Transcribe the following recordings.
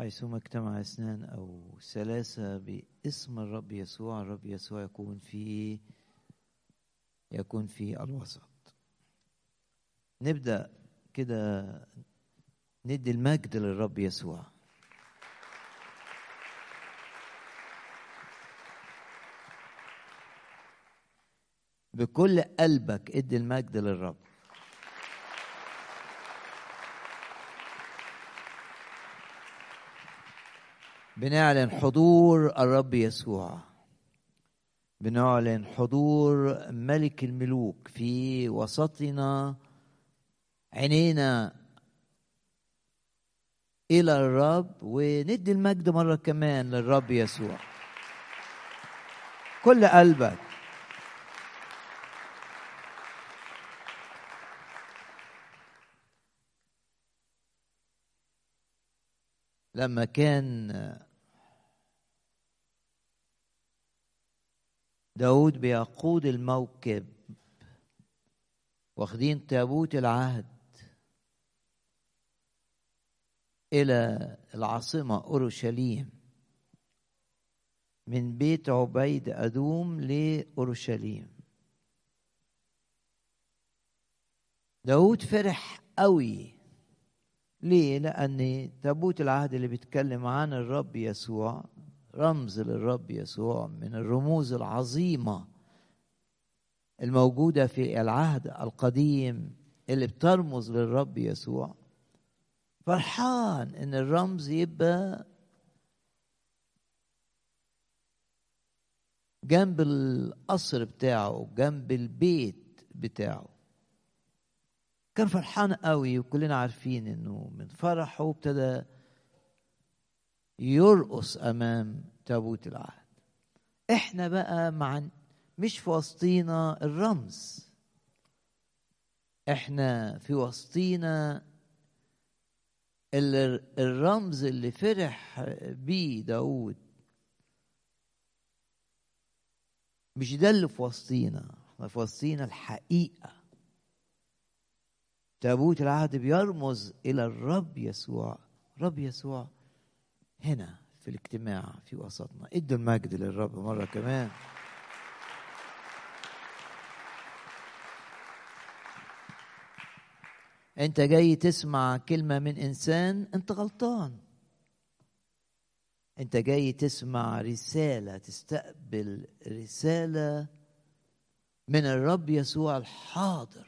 حيثما اجتمع اثنان أو ثلاثة باسم الرب يسوع الرب يسوع يكون في يكون في الوسط. نبدأ كده ندي المجد للرب يسوع. بكل قلبك ادي المجد للرب. بنعلن حضور الرب يسوع. بنعلن حضور ملك الملوك في وسطنا عينينا إلى الرب وندي المجد مرة كمان للرب يسوع. كل قلبك. لما كان داود بيقود الموكب واخدين تابوت العهد إلى العاصمة أورشليم من بيت عبيد أدوم لأورشليم داود فرح قوي ليه؟ لأن تابوت العهد اللي بيتكلم عن الرب يسوع رمز للرب يسوع من الرموز العظيمة الموجودة في العهد القديم اللي بترمز للرب يسوع. فرحان إن الرمز يبقى جنب القصر بتاعه جنب البيت بتاعه. كان فرحان قوي وكلنا عارفين إنه من فرحه ابتدى يرقص أمام تابوت العهد. إحنا بقى مع مش في وسطينا الرمز. إحنا في وسطينا الرمز اللي فرح بيه داود مش ده اللي في وسطينا إحنا في وسطينا الحقيقة. تابوت العهد بيرمز إلى الرب يسوع. رب يسوع هنا في الاجتماع في وسطنا. ادوا المجد للرب مرة كمان. انت جاي تسمع كلمة من إنسان انت غلطان. انت جاي تسمع رسالة تستقبل رسالة من الرب يسوع الحاضر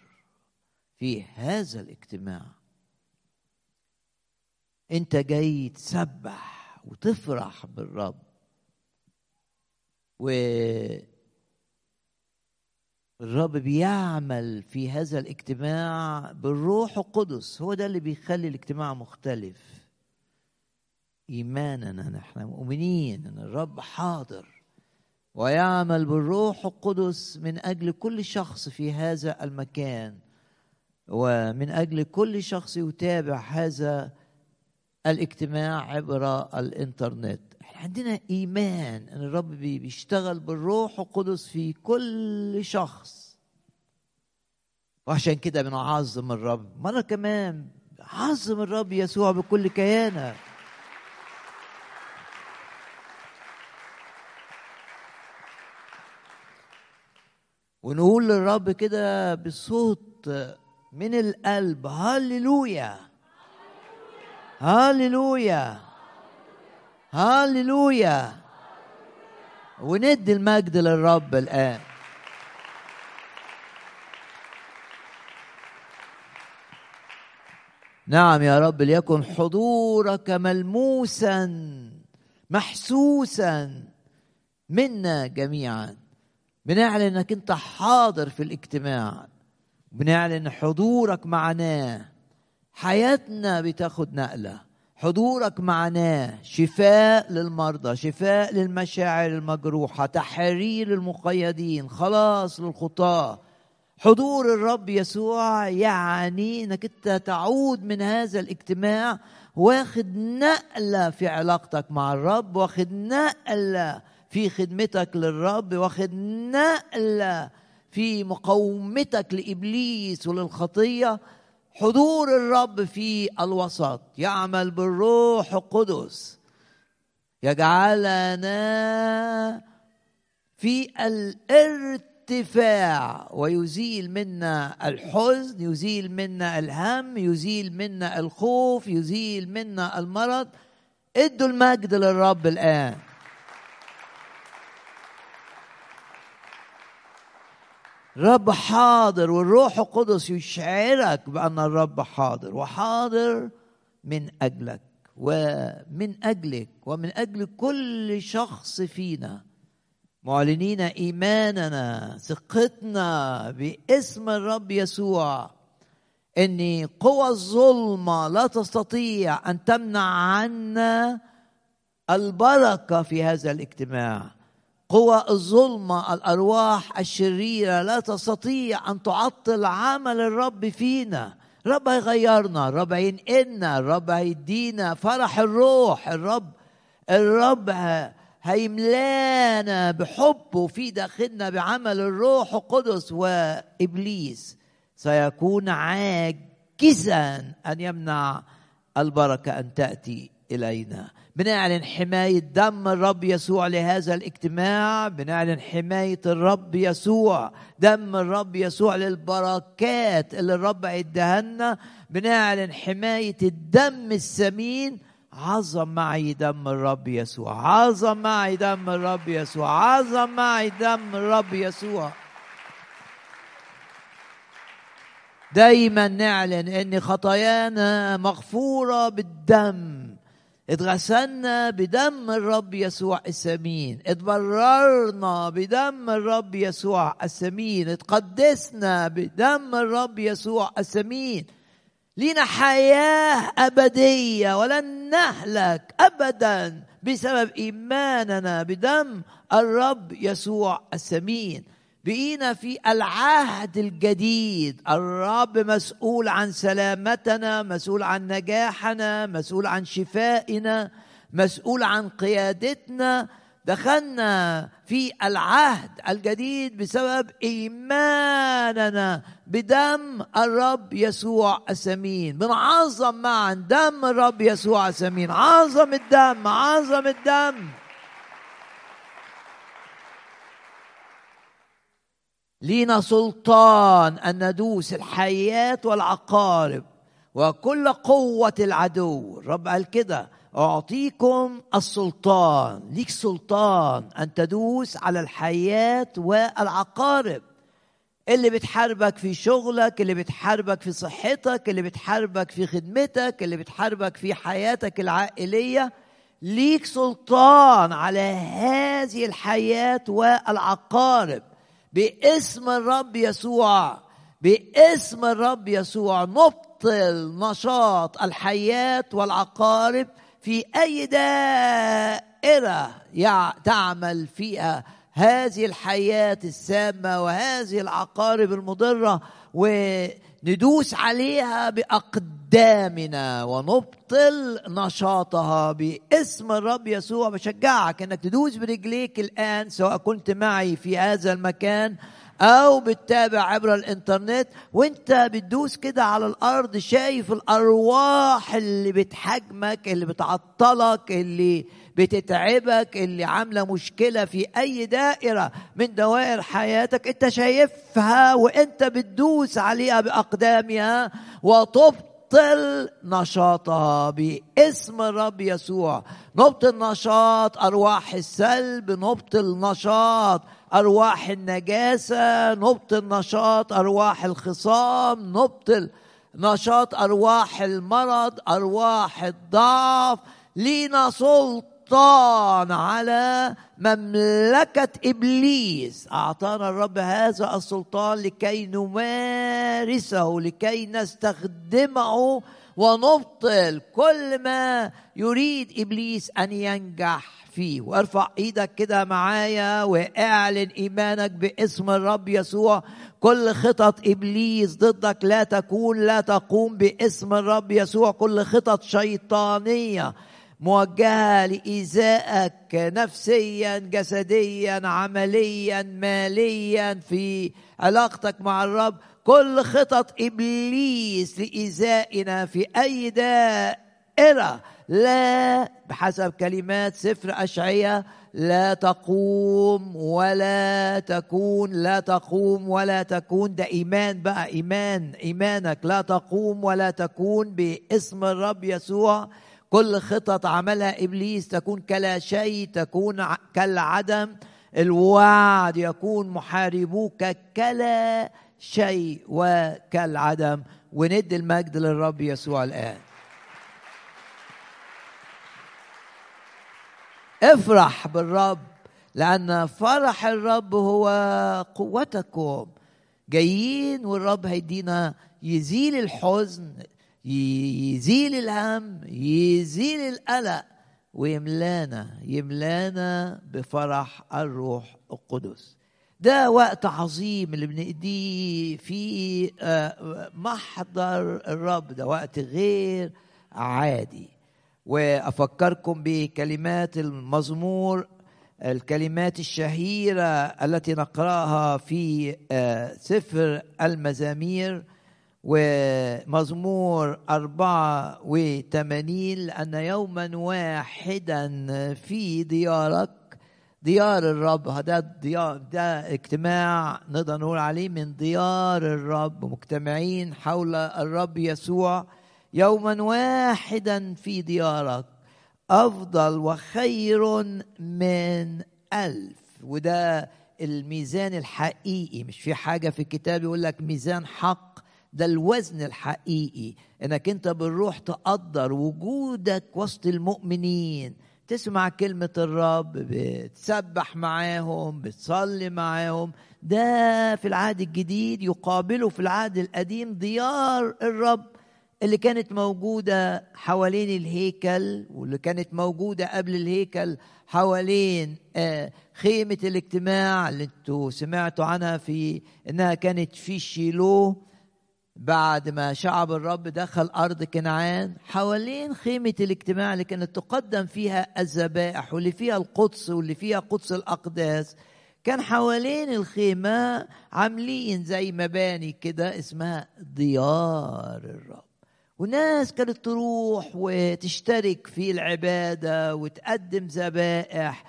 في هذا الاجتماع. انت جاي تسبح. وتفرح بالرب. و الرب بيعمل في هذا الاجتماع بالروح القدس. هو ده اللي بيخلي الاجتماع مختلف. إيماننا نحن مؤمنين إن الرب حاضر ويعمل بالروح القدس من أجل كل شخص في هذا المكان. ومن أجل كل شخص يتابع هذا الاجتماع عبر الانترنت. إحنا عندنا إيمان إن الرب بيشتغل بالروح القدس في كل شخص. وعشان كده بنعظم الرب. مرة كمان عظم الرب يسوع بكل كيانك ونقول للرب كده بصوت من القلب هللويا. هللويا هللويا وندي المجد للرب الآن. نعم يا رب ليكن حضورك ملموسا محسوسا منا جميعا. بنعلن إنك أنت حاضر في الاجتماع. بنعلن حضورك معناه حياتنا بتاخد نقلة. حضورك معناه شفاء للمرضى شفاء للمشاعر المجروحة تحرير المقيدين خلاص للخطاة. حضور الرب يسوع يعني إنك أنت تعود من هذا الاجتماع واخد نقلة في علاقتك مع الرب واخد نقلة في خدمتك للرب واخد نقلة في مقاومتك لإبليس وللخطية. حضور الرب في الوسط. يعمل بالروح القدس. يجعلنا في الارتفاع. ويزيل منا الحزن يزيل منا الهم يزيل منا الخوف يزيل منا المرض. ادوا المجد للرب الآن. رب حاضر والروح القدس يشعرك بأن الرب حاضر وحاضر من أجلك ومن أجلك ومن أجل كل شخص فينا. معلنين إيماننا ثقتنا باسم الرب يسوع. إن قوى الظلمة لا تستطيع أن تمنع عنا البركة في هذا الاجتماع. قوى الظلمة الأرواح الشريرة لا تستطيع أن تعطل عمل الرب فينا. الرب هيغيرنا الرب هينقلنا الرب هيدينا فرح الروح. الرب الرب هيملانا بحبه في داخلنا بعمل الروح القدس وإبليس. سيكون عاجزا أن يمنع البركة أن تأتي إلينا. بنعلن حماية دم الرب يسوع لهذا الاجتماع. بنعلن حماية الرب يسوع دم الرب يسوع للبركات اللي الرب لنا بنعلن حماية الدم الثمين عظم معي دم الرب يسوع عظم معي دم الرب يسوع عظم معي دم الرب يسوع. دايما نعلن إن خطايانا مغفورة بالدم. اتغسلنا بدم الرب يسوع الثمين اتبررنا بدم الرب يسوع الثمين اتقدسنا بدم الرب يسوع الثمين لينا حياة أبدية ولن نهلك ابدا بسبب إيماننا بدم الرب يسوع الثمين بقينا في العهد الجديد. الرب مسؤول عن سلامتنا مسؤول عن نجاحنا مسؤول عن شفائنا مسؤول عن قيادتنا. دخلنا في العهد الجديد بسبب إيماننا بدم الرب يسوع الثمين بنعظم معا دم الرب يسوع الثمين عظم الدم عظم الدم. لينا سلطان أن ندوس الحيات والعقارب وكل قوة العدو. الرب قال كده أعطيكم السلطان ليك سلطان أن تدوس على الحياة والعقارب. اللي بتحاربك في شغلك اللي بتحاربك في صحتك اللي بتحاربك في خدمتك اللي بتحاربك في حياتك العائلية ليك سلطان على هذه الحياة والعقارب. باسم الرب يسوع باسم الرب يسوع نبطل نشاط الحياة والعقارب في أي دائرة تعمل فيها هذه الحياة السامة وهذه العقارب المضرة وندوس عليها بأقدامنا ونبطل نشاطها باسم الرب يسوع. بشجعك إنك تدوس برجليك الآن سواء كنت معي في هذا المكان أو بتتابع عبر الإنترنت. وأنت بتدوس كده على الأرض شايف الأرواح اللي بتحجمك اللي بتعطلك اللي بتتعبك اللي عاملة مشكلة في أي دائرة من دوائر حياتك. أنت شايفها وأنت بتدوس عليها بأقدامها وتبطل نشاطها باسم الرب يسوع. نبطل نشاط أرواح السلب نبطل نشاط أرواح النجاسة نبطل نشاط أرواح الخصام نبطل نشاط أرواح المرض أرواح الضعف. لينا سلطان على مملكة إبليس. أعطانا الرب هذا السلطان لكي نمارسه لكي نستخدمه ونبطل كل ما يريد إبليس أن ينجح فيه. وارفع إيدك كده معايا واعلن إيمانك باسم الرب يسوع. كل خطط إبليس ضدك لا تكون لا تقوم باسم الرب يسوع. كل خطط شيطانية موجهة لايذائك نفسيا جسديا عمليا ماليا في علاقتك مع الرب. كل خطط إبليس لايذائنا في أي دائرة. لا بحسب كلمات سفر اشعياء لا تقوم ولا تكون لا تقوم ولا تكون. ده إيمان بقى إيمان إيمانك. لا تقوم ولا تكون باسم الرب يسوع. كل خطط عملها إبليس تكون كلا شيء تكون كالعدم. الوعد يكون محاربوك كلا شيء وكالعدم. وندي المجد للرب يسوع الآن. افرح بالرب لأن فرح الرب هو قوتكم. جايين والرب هيدينا يزيل الحزن. يزيل الهم يزيل القلق ويملانا يملانا بفرح الروح القدس. ده وقت عظيم اللي بنقضيه في محضر الرب ده وقت غير عادي. وأفكركم بكلمات المزمور الكلمات الشهيرة التي نقرأها في سفر المزامير. ومزمور أربعة وثمانين لأن يوما واحدا في ديارك ديار الرب. هذا ديار ده اجتماع نقدر نقول عليه من ديار الرب. مجتمعين حول الرب يسوع يوما واحدا في ديارك. أفضل وخير من ألف. وده الميزان الحقيقي. مش في حاجة في الكتاب يقول لك ميزان حق. ده الوزن الحقيقي إنك أنت بالروح تقدر وجودك وسط المؤمنين. تسمع كلمة الرب بتسبح معاهم بتصلي معاهم. ده في العهد الجديد يقابله في العهد القديم ديار الرب اللي كانت موجودة حوالين الهيكل واللي كانت موجودة قبل الهيكل حوالين خيمة الاجتماع اللي أنتوا سمعتوا عنها في إنها كانت في شيلوه بعد ما شعب الرب دخل أرض كنعان حوالين خيمة الاجتماع اللي كانت تقدم فيها الذبائح واللي فيها القدس واللي فيها قدس الأقداس كان حوالين الخيمة عاملين زي مباني كده اسمها ديار الرب. وناس كانت تروح وتشترك في العبادة وتقدم ذبائح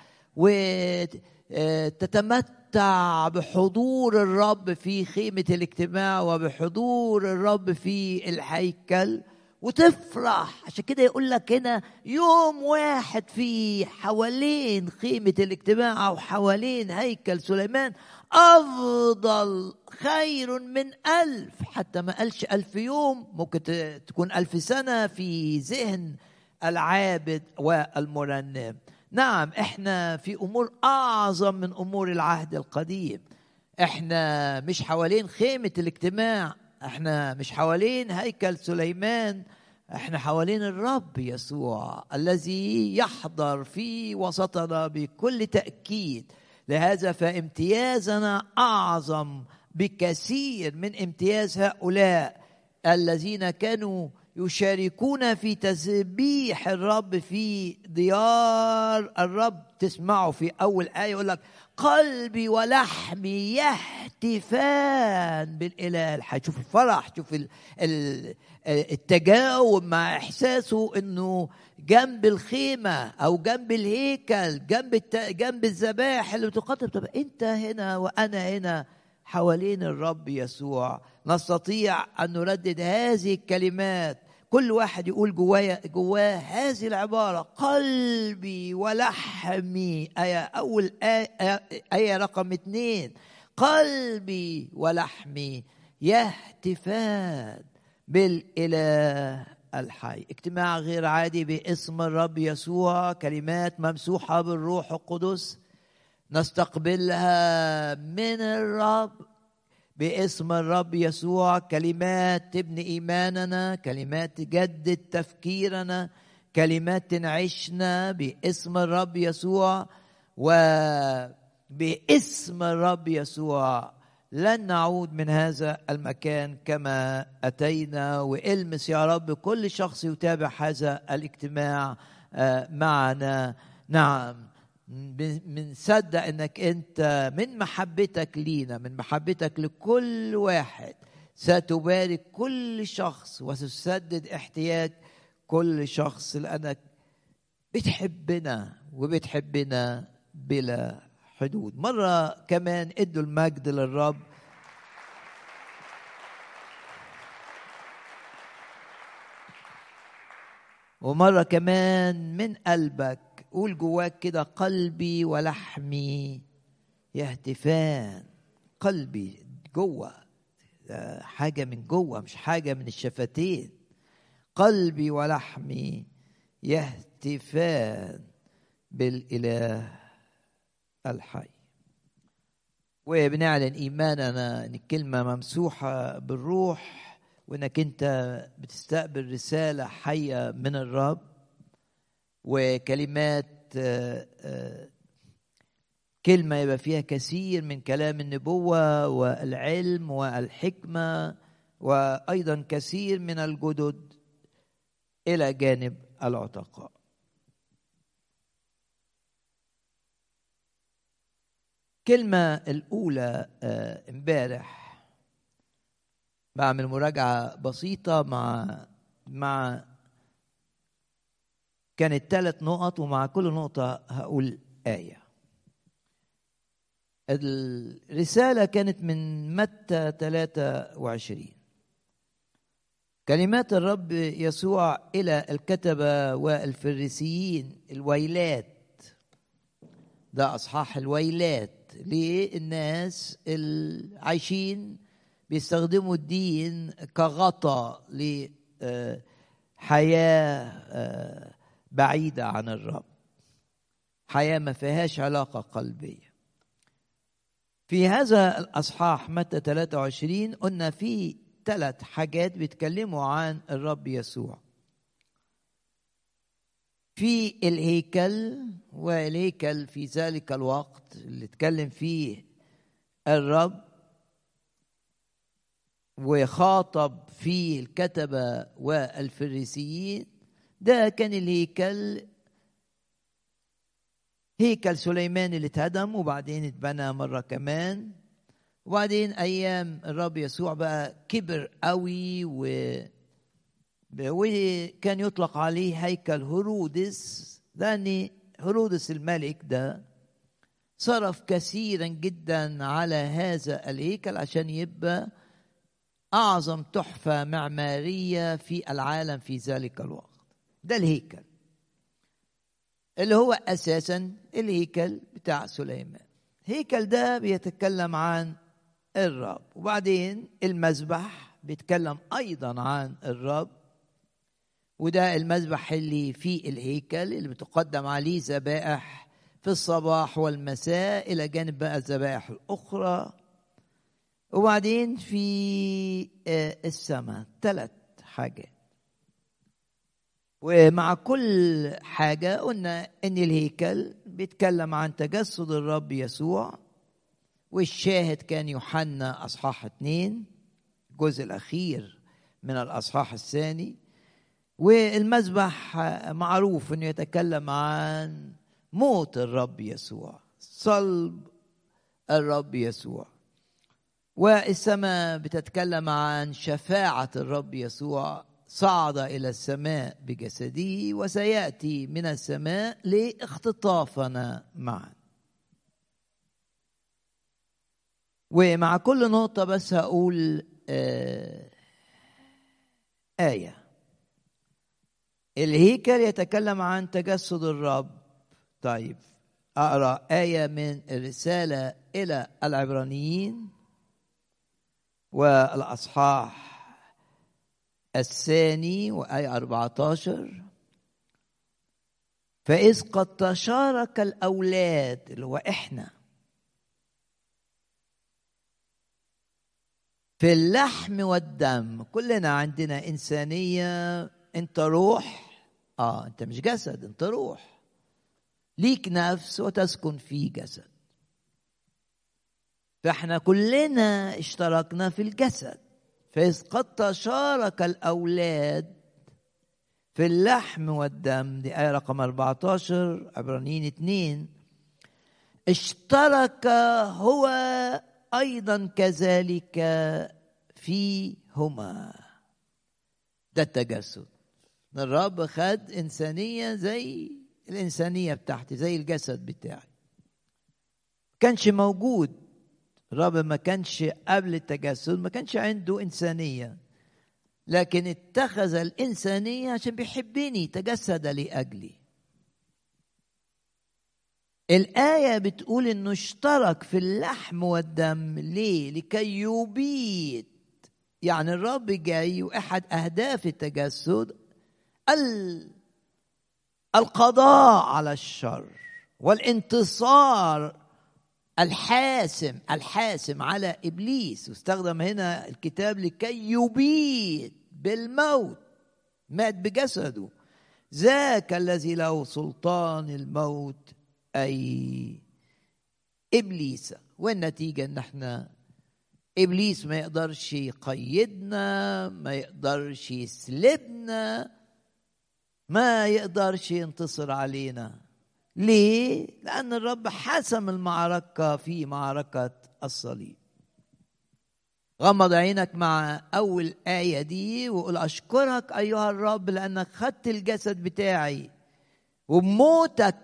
وتتمتع بحضور الرب في خيمة الاجتماع وبحضور الرب في الهيكل وتفرح. عشان كده يقول لك هنا يوم واحد في حوالين خيمة الاجتماع أو حوالين هيكل سليمان أفضل خير من ألف. حتى ما قالش ألف يوم ممكن تكون ألف سنة في ذهن العابد والمرنم. نعم إحنا في أمور أعظم من أمور العهد القديم. إحنا مش حوالين خيمة الاجتماع إحنا مش حوالين هيكل سليمان إحنا حوالين الرب يسوع الذي يحضر في وسطنا بكل تأكيد. لهذا فامتيازنا أعظم بكثير من امتياز هؤلاء الذين كانوا يشاركون في تسبيح الرب في ديار الرب. تسمعوا في أول آية يقول لك قلبي ولحمي يهتفان بالإله. الحي شوف الفرح شوف التجاوب مع إحساسه إنه جنب الخيمة أو جنب الهيكل جنب. جنب الذبائح اللي بتقدم. طب أنت هنا وأنا هنا حوالين الرب يسوع. نستطيع أن نردد هذه الكلمات. كل واحد يقول جوايا جواه هذه العبارة قلبي ولحمي. آية أول آية, آية رقم اثنين. قلبي ولحمي يهتفان بالإله الحي. اجتماع غير عادي باسم الرب يسوع. كلمات ممسوحة بالروح القدس. نستقبلها من الرب. باسم الرب يسوع كلمات تبني إيماننا كلمات تجدد تفكيرنا كلمات تنعشنا باسم الرب يسوع وباسم الرب يسوع. لن نعود من هذا المكان كما أتينا والمس يا رب كل شخص يتابع هذا الاجتماع معنا. نعم. بنصدق إنك أنت من محبتك لينا من محبتك لكل واحد. ستبارك كل شخص وتسدد احتياج كل شخص لأنك بتحبنا وبتحبنا بلا حدود. مرة كمان ادوا المجد للرب. ومرة كمان من قلبك قول جواك كده قلبي ولحمي. يهتفان قلبي جوه. حاجة من جوه مش حاجة من الشفتين. قلبي ولحمي. يهتفان بالإله الحي. وبنعلن إيماننا إن الكلمة ممسوحة بالروح وإنك أنت بتستقبل رسالة حية من الرب. وكلمات كلمة يبقى فيها كثير من كلام النبوة والعلم والحكمة وأيضا كثير من الجدد إلى جانب العتقاء. كلمة الأولى امبارح بعمل مراجعة بسيطة مع مع كانت ثلاث نقط ومع كل نقطة هقول آية. الرسالة كانت من متى 23 كلمات الرب يسوع إلى الكتبة والفريسيين الويلات. ده أصحاح الويلات. للناس العايشين بيستخدموا الدين كغطاء لحياة بعيدة عن الرب. حياة ما فيهاش علاقة قلبية. في هذا الأصحاح متى 23 قلنا في ثلاث حاجات بيتكلموا عن الرب يسوع. في الهيكل والهيكل في ذلك الوقت اللي اتكلم فيه الرب وخاطب فيه الكتبة والفريسيين ده كان الهيكل هيكل سليمان اللي اتهدم وبعدين اتبنى مرة كمان. وبعدين أيام الرب يسوع بقى كبر قوي و وكان يطلق عليه هيكل هرودس. لأن هرودس الملك ده صرف كثيرا جدا على هذا الهيكل عشان يبقى أعظم تحفة معمارية في العالم في ذلك الوقت. ده الهيكل اللي هو أساسا الهيكل بتاع سليمان. الهيكل ده بيتكلم عن الرب وبعدين المذبح بيتكلم أيضا عن الرب وده المذبح اللي في الهيكل اللي بتقدم عليه ذبائح في الصباح والمساء إلى جانب بقى الذبائح الأخرى. وبعدين في السماء ثلاث حاجات. ومع كل حاجة قلنا إن الهيكل بيتكلم عن تجسد الرب يسوع والشاهد كان يوحنا أصحاح اتنين الجزء الأخير من الأصحاح الثاني. والمذبح معروف إنه يتكلم عن موت الرب يسوع صلب الرب يسوع. والسماء بتتكلم عن شفاعة الرب يسوع صعد إلى السماء بجسده وسيأتي من السماء لاختطافنا معا. ومع كل نقطة بس هقول آه آية. الهيكل يتكلم عن تجسد الرب. طيب أقرأ آية من الرسالة إلى العبرانيين والأصحاح. الثاني وآية 14 فإذ قد تشارك الأولاد اللي هو إحنا في اللحم والدم. كلنا عندنا إنسانية أنت روح. آه أنت مش جسد أنت روح. ليك نفس وتسكن في جسد. فإحنا كلنا اشتركنا في الجسد. فإذ قد تشارك الأولاد في اللحم والدم دي آية رقم 14 عبرانيين 2 اشترك هو أيضا كذلك فيهما. ده التجسد. الرب خد إنسانية زي الإنسانية بتاعتي زي الجسد بتاعي. كانش موجود. الرب ما كانش قبل التجسد ما كانش عنده إنسانية. لكن اتخذ الإنسانية عشان بيحبني تجسد لأجلي. الآية بتقول إنه اشترك في اللحم والدم. ليه؟ لكي يبيد يعني الرب جاي وأحد أهداف التجسد القضاء على الشر والانتصار الحاسم الحاسم على إبليس واستخدم هنا الكتاب لكي يبيد بالموت. مات بجسده. ذاك الذي له سلطان الموت أي إبليس. والنتيجة إن إحنا إبليس ما يقدرش يقيدنا ما يقدرش يسلبنا ما يقدرش ينتصر علينا. ليه؟ لأن الرب حسم المعركة في معركة الصليب. غمض عينك مع أول آية دي وقول أشكرك أيها الرب لأنك خدت الجسد بتاعي وبموتك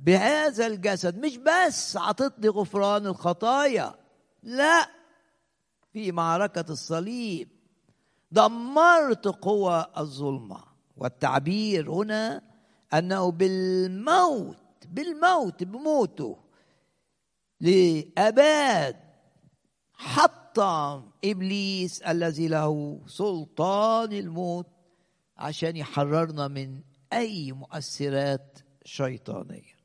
بهذا الجسد. مش بس عطتني غفران الخطايا لا في معركة الصليب دمرت قوى الظلمة. والتعبير هنا أنه بالموت بالموت بموته. لأباد حطم إبليس الذي له سلطان الموت عشان يحررنا من أي مؤثرات شيطانية.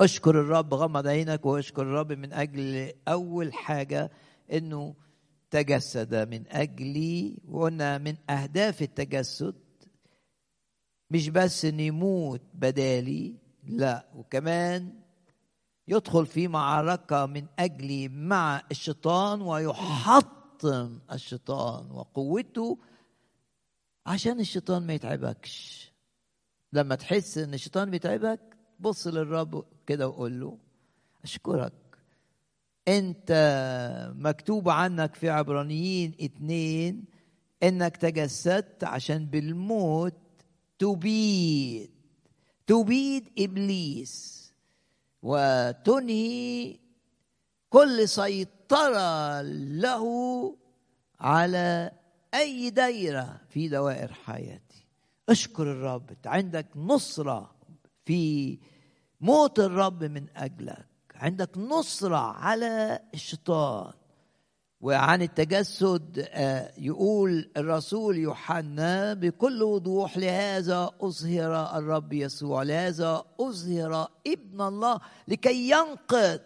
أشكر الرب غمض عينك وأشكر الرب من أجل أول حاجة إنه تجسد من أجلي وقلنا من أهداف التجسد مش بس ان يموت بدالي لا وكمان يدخل في معركة من اجلي مع الشيطان ويحطم الشيطان وقوته عشان الشيطان ما يتعبكش. لما تحس إن الشيطان بيتعبك بص للرب كده وقول له أشكرك. أنت مكتوب عنك في عبرانيين اتنين إنك تجسدت عشان بالموت تبيد تبيد إبليس وتنهي كل سيطرة له على أي دايرة في دوائر حياتي. أشكر الرب عندك نصرة في موت الرب من أجلك. عندك نصرة على الشيطان. وعن التجسد يقول الرسول يوحنا بكل وضوح لهذا أظهر الرب يسوع لهذا أظهر ابن الله لكي ينقض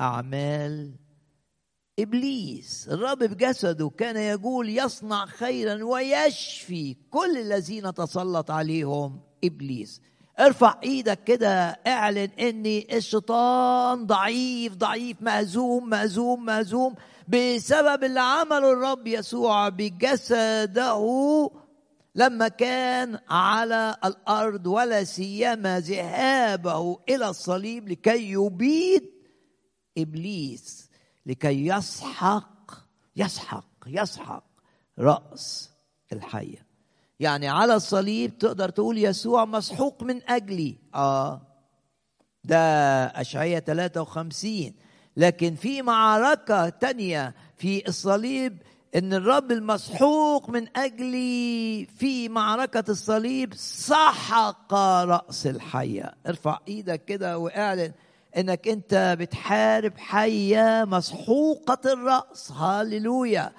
أعمال إبليس. الرب بجسده كان يقول يصنع خيرا ويشفي كل الذين تسلط عليهم إبليس. ارفع إيدك كده اعلن ان الشيطان ضعيف ضعيف مهزوم مهزوم مهزوم بسبب اللي عمله الرب يسوع بجسده لما كان على الأرض ولا سيما ذهابه إلى الصليب لكي يبيد إبليس لكي يسحق يسحق يسحق رأس الحية. يعني على الصليب تقدر تقول يسوع مسحوق من أجلي. آه. ده أشعية 53 لكن في معركة تانية في الصليب إن الرب المسحوق من أجلي في معركة الصليب سحق رأس الحية. ارفع إيدك كده واعلن إنك أنت بتحارب حية مسحوقة الرأس. هاليلويا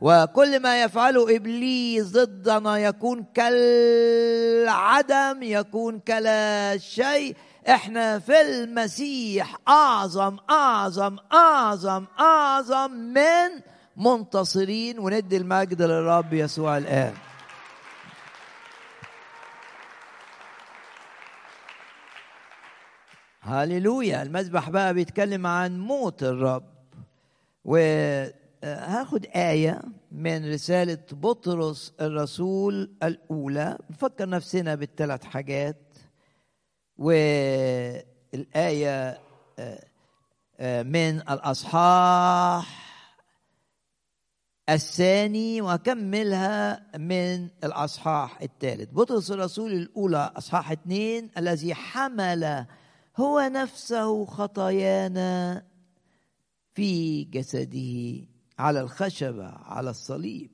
وكل ما يفعله إبليس ضدنا يكون كالعدم يكون كلا شيء. إحنا في المسيح أعظم أعظم أعظم أعظم من منتصرين. وندي المجد للرب يسوع الآن. هاليلويا المذبح بقى بيتكلم عن موت الرب. و هاخد آية من رسالة بطرس الرسول الأولى. نفكر نفسنا بالثلاث حاجات. والآية من الأصحاح الثاني وأكملها من الأصحاح الثالث. بطرس الرسول الأولى أصحاح اثنين الذي حمل هو نفسه خطايانا في جسده. على الخشبة على الصليب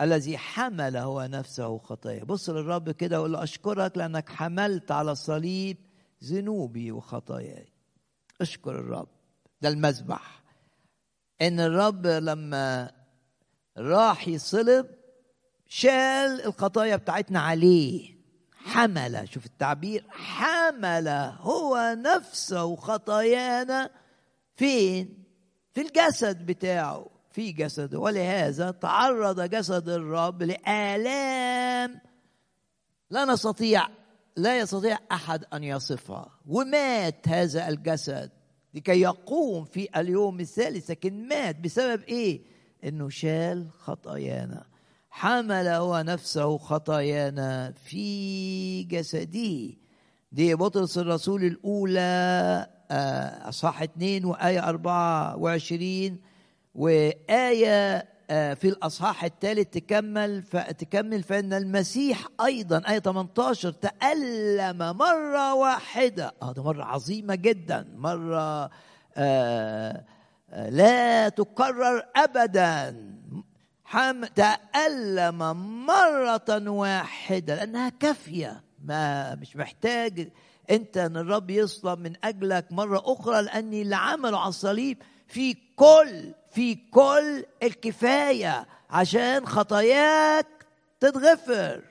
الذي حمل هو نفسه خطايا. بص للرب كده وقول له أشكرك لأنك حملت على الصليب ذنوبي وخطاياي. أشكر الرب. ده المذبح. إن الرب لما راح يصلب شال الخطايا بتاعتنا عليه. حمل شوف التعبير حمل هو نفسه خطايانا فين؟ في الجسد بتاعه. في جسده ولهذا تعرض جسد الرب لآلام لا نستطيع لا يستطيع أحد أن يصفها. ومات هذا الجسد لكي يقوم في اليوم الثالث لكن مات بسبب إيه؟ إنه شال خطايانا. حمل هو نفسه خطايانا في جسده. دي بطرس الرسول الأولى أصحاح 2 وآية 24 وآية في الأصحاح الثالث تكمل فتكمل فإن المسيح أيضا آية 18 تألم مرة واحدة. آه ده مرة عظيمة جدا. مرة آه لا تكرر أبدا. حم تألم مرة واحدة لأنها كافية. ما مش محتاج أنت أن الرب يصلب من أجلك مرة أخرى لأني اللي عمله على الصليب. في كل في كل الكفاية عشان خطاياك تتغفر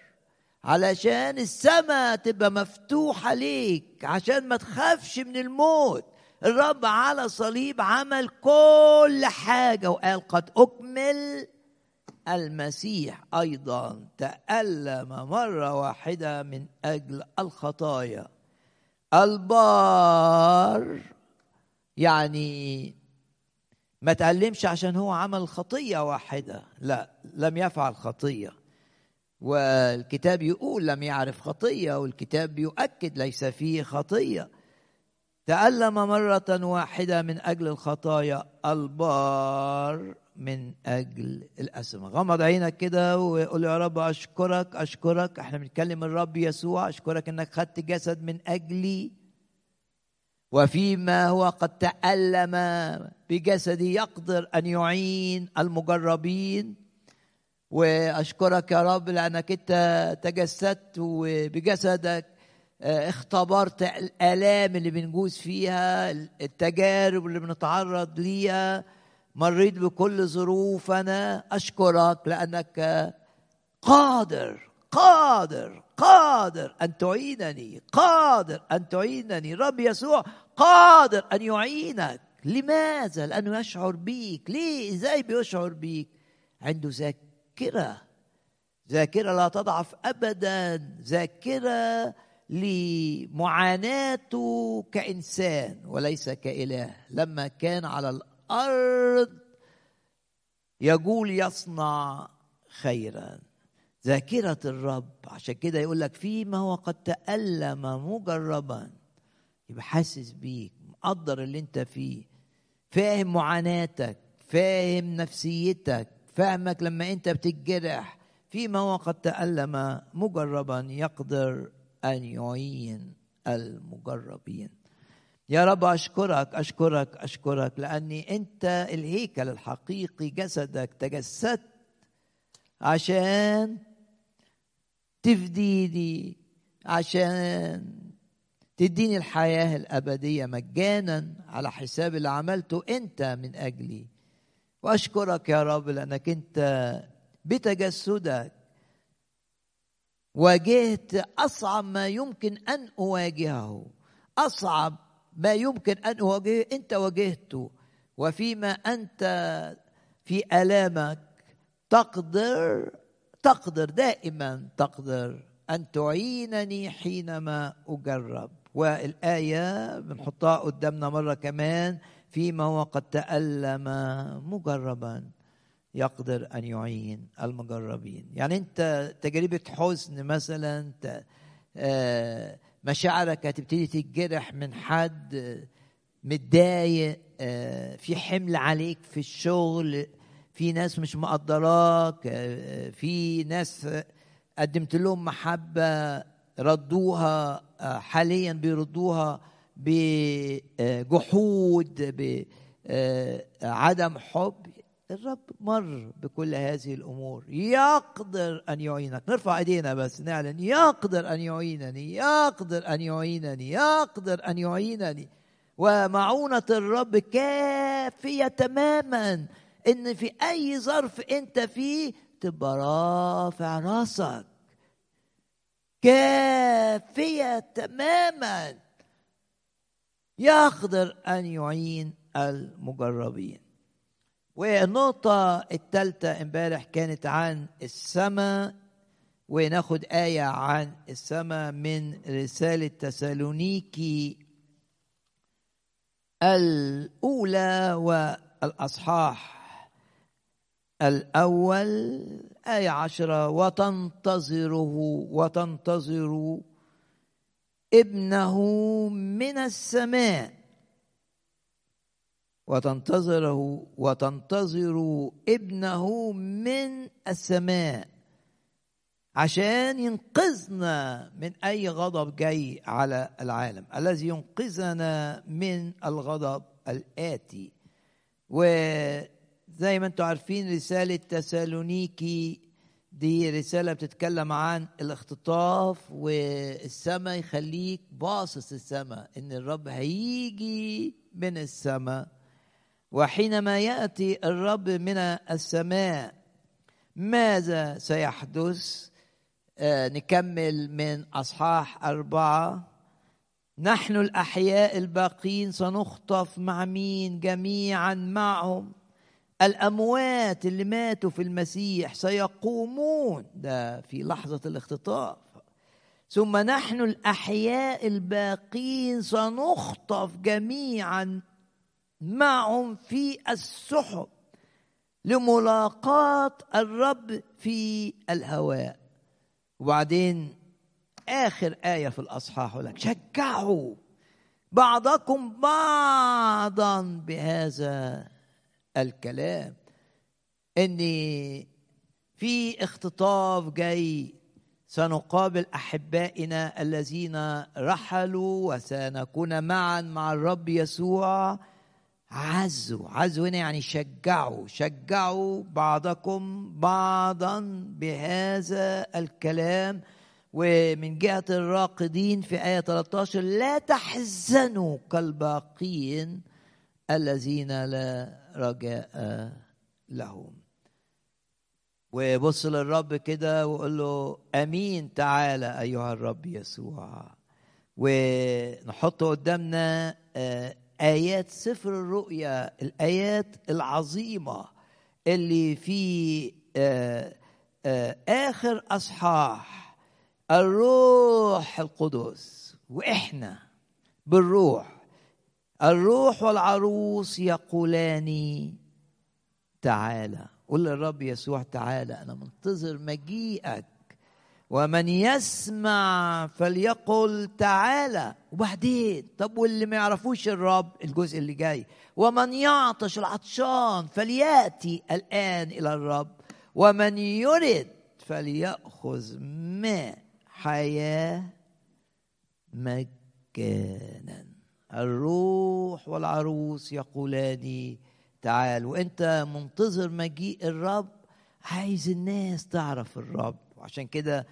علشان السماء تبقى مفتوحة ليك عشان ما تخافش من الموت. الرب على الصليب عمل كل حاجة وقال قد أكمل. المسيح أيضا تألم مرة واحدة من أجل الخطايا. البار يعني ما تألمش عشان هو عمل خطية واحدة. لا لم يفعل خطية. والكتاب يقول لم يعرف خطية والكتاب يؤكد ليس فيه خطية. تألم مرة واحدة من أجل الخطايا البار من أجل الأسمى غمض عينك كده وقول يا رب أشكرك أشكرك. إحنا بنتكلم الرب يسوع أشكرك أنك خدت جسد من أجلي. وفيما هو قد تألم بجسده يقدر أن يعين المجربين. وأشكرك يا رب لأنك أنت تجسدت وبجسدك اختبرت الآلام اللي بنجوز فيها التجارب اللي بنتعرض ليها. مريت بكل ظروفنا أشكرك لأنك قادر قادر قادر أن تعينني قادر أن تعينني. رب يسوع قادر أن يعينك. لماذا؟ لأنه يشعر بيك. ليه؟ إزاي بيشعر بيك؟ عنده ذاكرة. ذاكرة لا تضعف أبدا. ذاكرة لمعاناته كإنسان وليس كإله. لما كان على الأرض يقول يصنع خيرا. ذاكرة الرب. عشان كده يقول لك فيما هو قد تألم مجربا. يبقى حاسس بيك مقدر اللي انت فيه. فاهم معاناتك فاهم نفسيتك فاهمك لما انت بتتجرح. فيما هو قد تألم مجربا يقدر أن يعين المجربين. يا رب أشكرك أشكرك أشكرك لأني أنت الهيكل الحقيقي جسدك تجسدت عشان تفديني عشان تديني الحياة الأبدية مجانا على حساب اللي عملته أنت من أجلي. وأشكرك يا رب لأنك أنت بتجسدك واجهت أصعب ما يمكن أن أواجهه. أصعب ما يمكن أن أواجهه أنت واجهته. وفيما أنت في آلامك تقدر تقدر دائما تقدر أن تعينني حينما أجرب. والآية بنحطها قدامنا مرة كمان فيما هو قد تألم مجربا يقدر أن يعين المجربين. يعني أنت تجربة حزن مثلا مشاعرك هتبتدي تتجرح من حد متضايق في حمل عليك في الشغل في ناس مش مقدراك في ناس قدمت لهم محبة ردوها حاليا بيردوها بجحود بعدم حب. الرب مر بكل هذه الأمور. يقدر أن يعينك. نرفع إيدينا بس نعلن. يقدر أن يعينني. يقدر أن يعينني. يقدر أن يعينني. ومعونة الرب كافية تماما. إن في أي ظرف أنت فيه تبقى رافع راسك. كافية تماما. يقدر أن يعين المجربين. والنقطة الثالثة امبارح كانت عن السماء. وناخد آية عن السماء من رسالة تسالونيكي الأولى والأصحاح. الأول آية عشرة وتنتظره وتنتظر ابنه من السماء. وتنتظره وتنتظر ابنه من السماء. عشان ينقذنا من أي غضب جاي على العالم. الذي ينقذنا من الغضب الآتي. وزي ما أنتم عارفين رسالة تسالونيكي دي رسالة بتتكلم عن الاختطاف والسماء يخليك باصص السماء إن الرب هيجي من السماء وحينما يأتي الرب من السماء ماذا سيحدث؟ آه نكمل من أصحاح أربعة. نحن الأحياء الباقين سنخطف مع مين؟ جميعا معهم. الأموات اللي ماتوا في المسيح سيقومون. ده في لحظة الاختطاف. ثم نحن الأحياء الباقين سنخطف جميعا معهم في السحب لملاقاة الرب في الهواء. وبعدين آخر آية في الأصحاح لك شجعوا بعضكم بعضا بهذا الكلام ان في اختطاف جاي سنقابل أحبائنا الذين رحلوا وسنكون معا مع الرب يسوع. عزوا عزوا هنا يعني شجعوا شجعوا بعضكم بعضا بهذا الكلام. ومن جهة الراقدين في آية 13 لا تحزنوا كالباقين الذين لا رجاء لهم. وبص للرب كده وقول له أمين تعالى أيها الرب يسوع. ونحط قدامنا آيات سفر الرؤيا الآيات العظيمة اللي في آخر أصحاح الروح القدس. وإحنا بالروح. الروح والعروس يقولان تعالى. قل للرب يسوع تعالى أنا منتظر مجيئك. ومن يسمع فليقل تعالى. وبعدين طب واللي ما يعرفوش الرب الجزء اللي جاي. ومن يعطش العطشان فليأتي الآن إلى الرب. ومن يرد فليأخذ ماء حياة مجانا. الروح والعروس يقولان تعال وانت منتظر مجيء الرب عايز الناس تعرف الرب. وعشان كده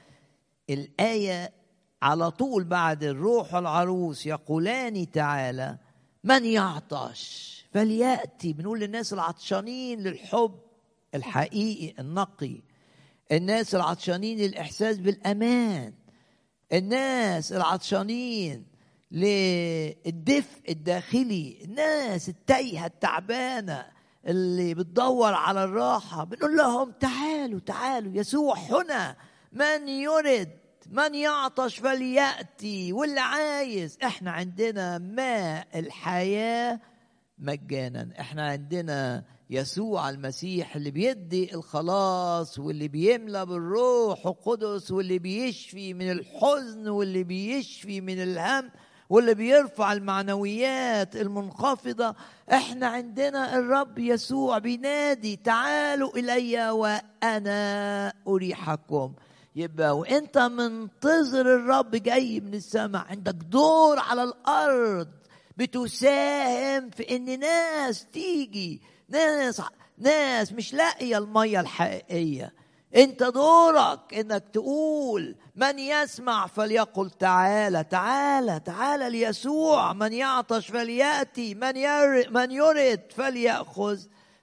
الآية على طول بعد الروح والعروس يقولان تعالى من يعطش؟ فليأتي بنقول للناس العطشانين للحب الحقيقي النقي. الناس العطشانين للإحساس بالأمان. الناس العطشانين للدفء الداخلي. الناس التايهة التعبانة اللي بتدور على الراحة بنقول لهم تعالوا تعالوا يسوع هنا. من يرد؟ من يعطش؟ فليأتي. واللي عايز؟ إحنا عندنا ماء الحياة مجانا. إحنا عندنا يسوع المسيح اللي بيدي الخلاص واللي بيملى بالروح القدس واللي بيشفي من الحزن واللي بيشفي من الهم. واللي بيرفع المعنويات المنخفضة إحنا عندنا الرب يسوع بينادي تعالوا إلي وأنا أريحكم. يبقى وإنت منتظر الرب جاي من السماء عندك دور على الأرض بتساهم في إن ناس تيجي ناس ناس مش لاقية المية الحقيقية. انت دورك انك تقول من يسمع فليقل تعالى تعالى تعالى ليسوع من يعطش فليأتي من من يرد فليأخذ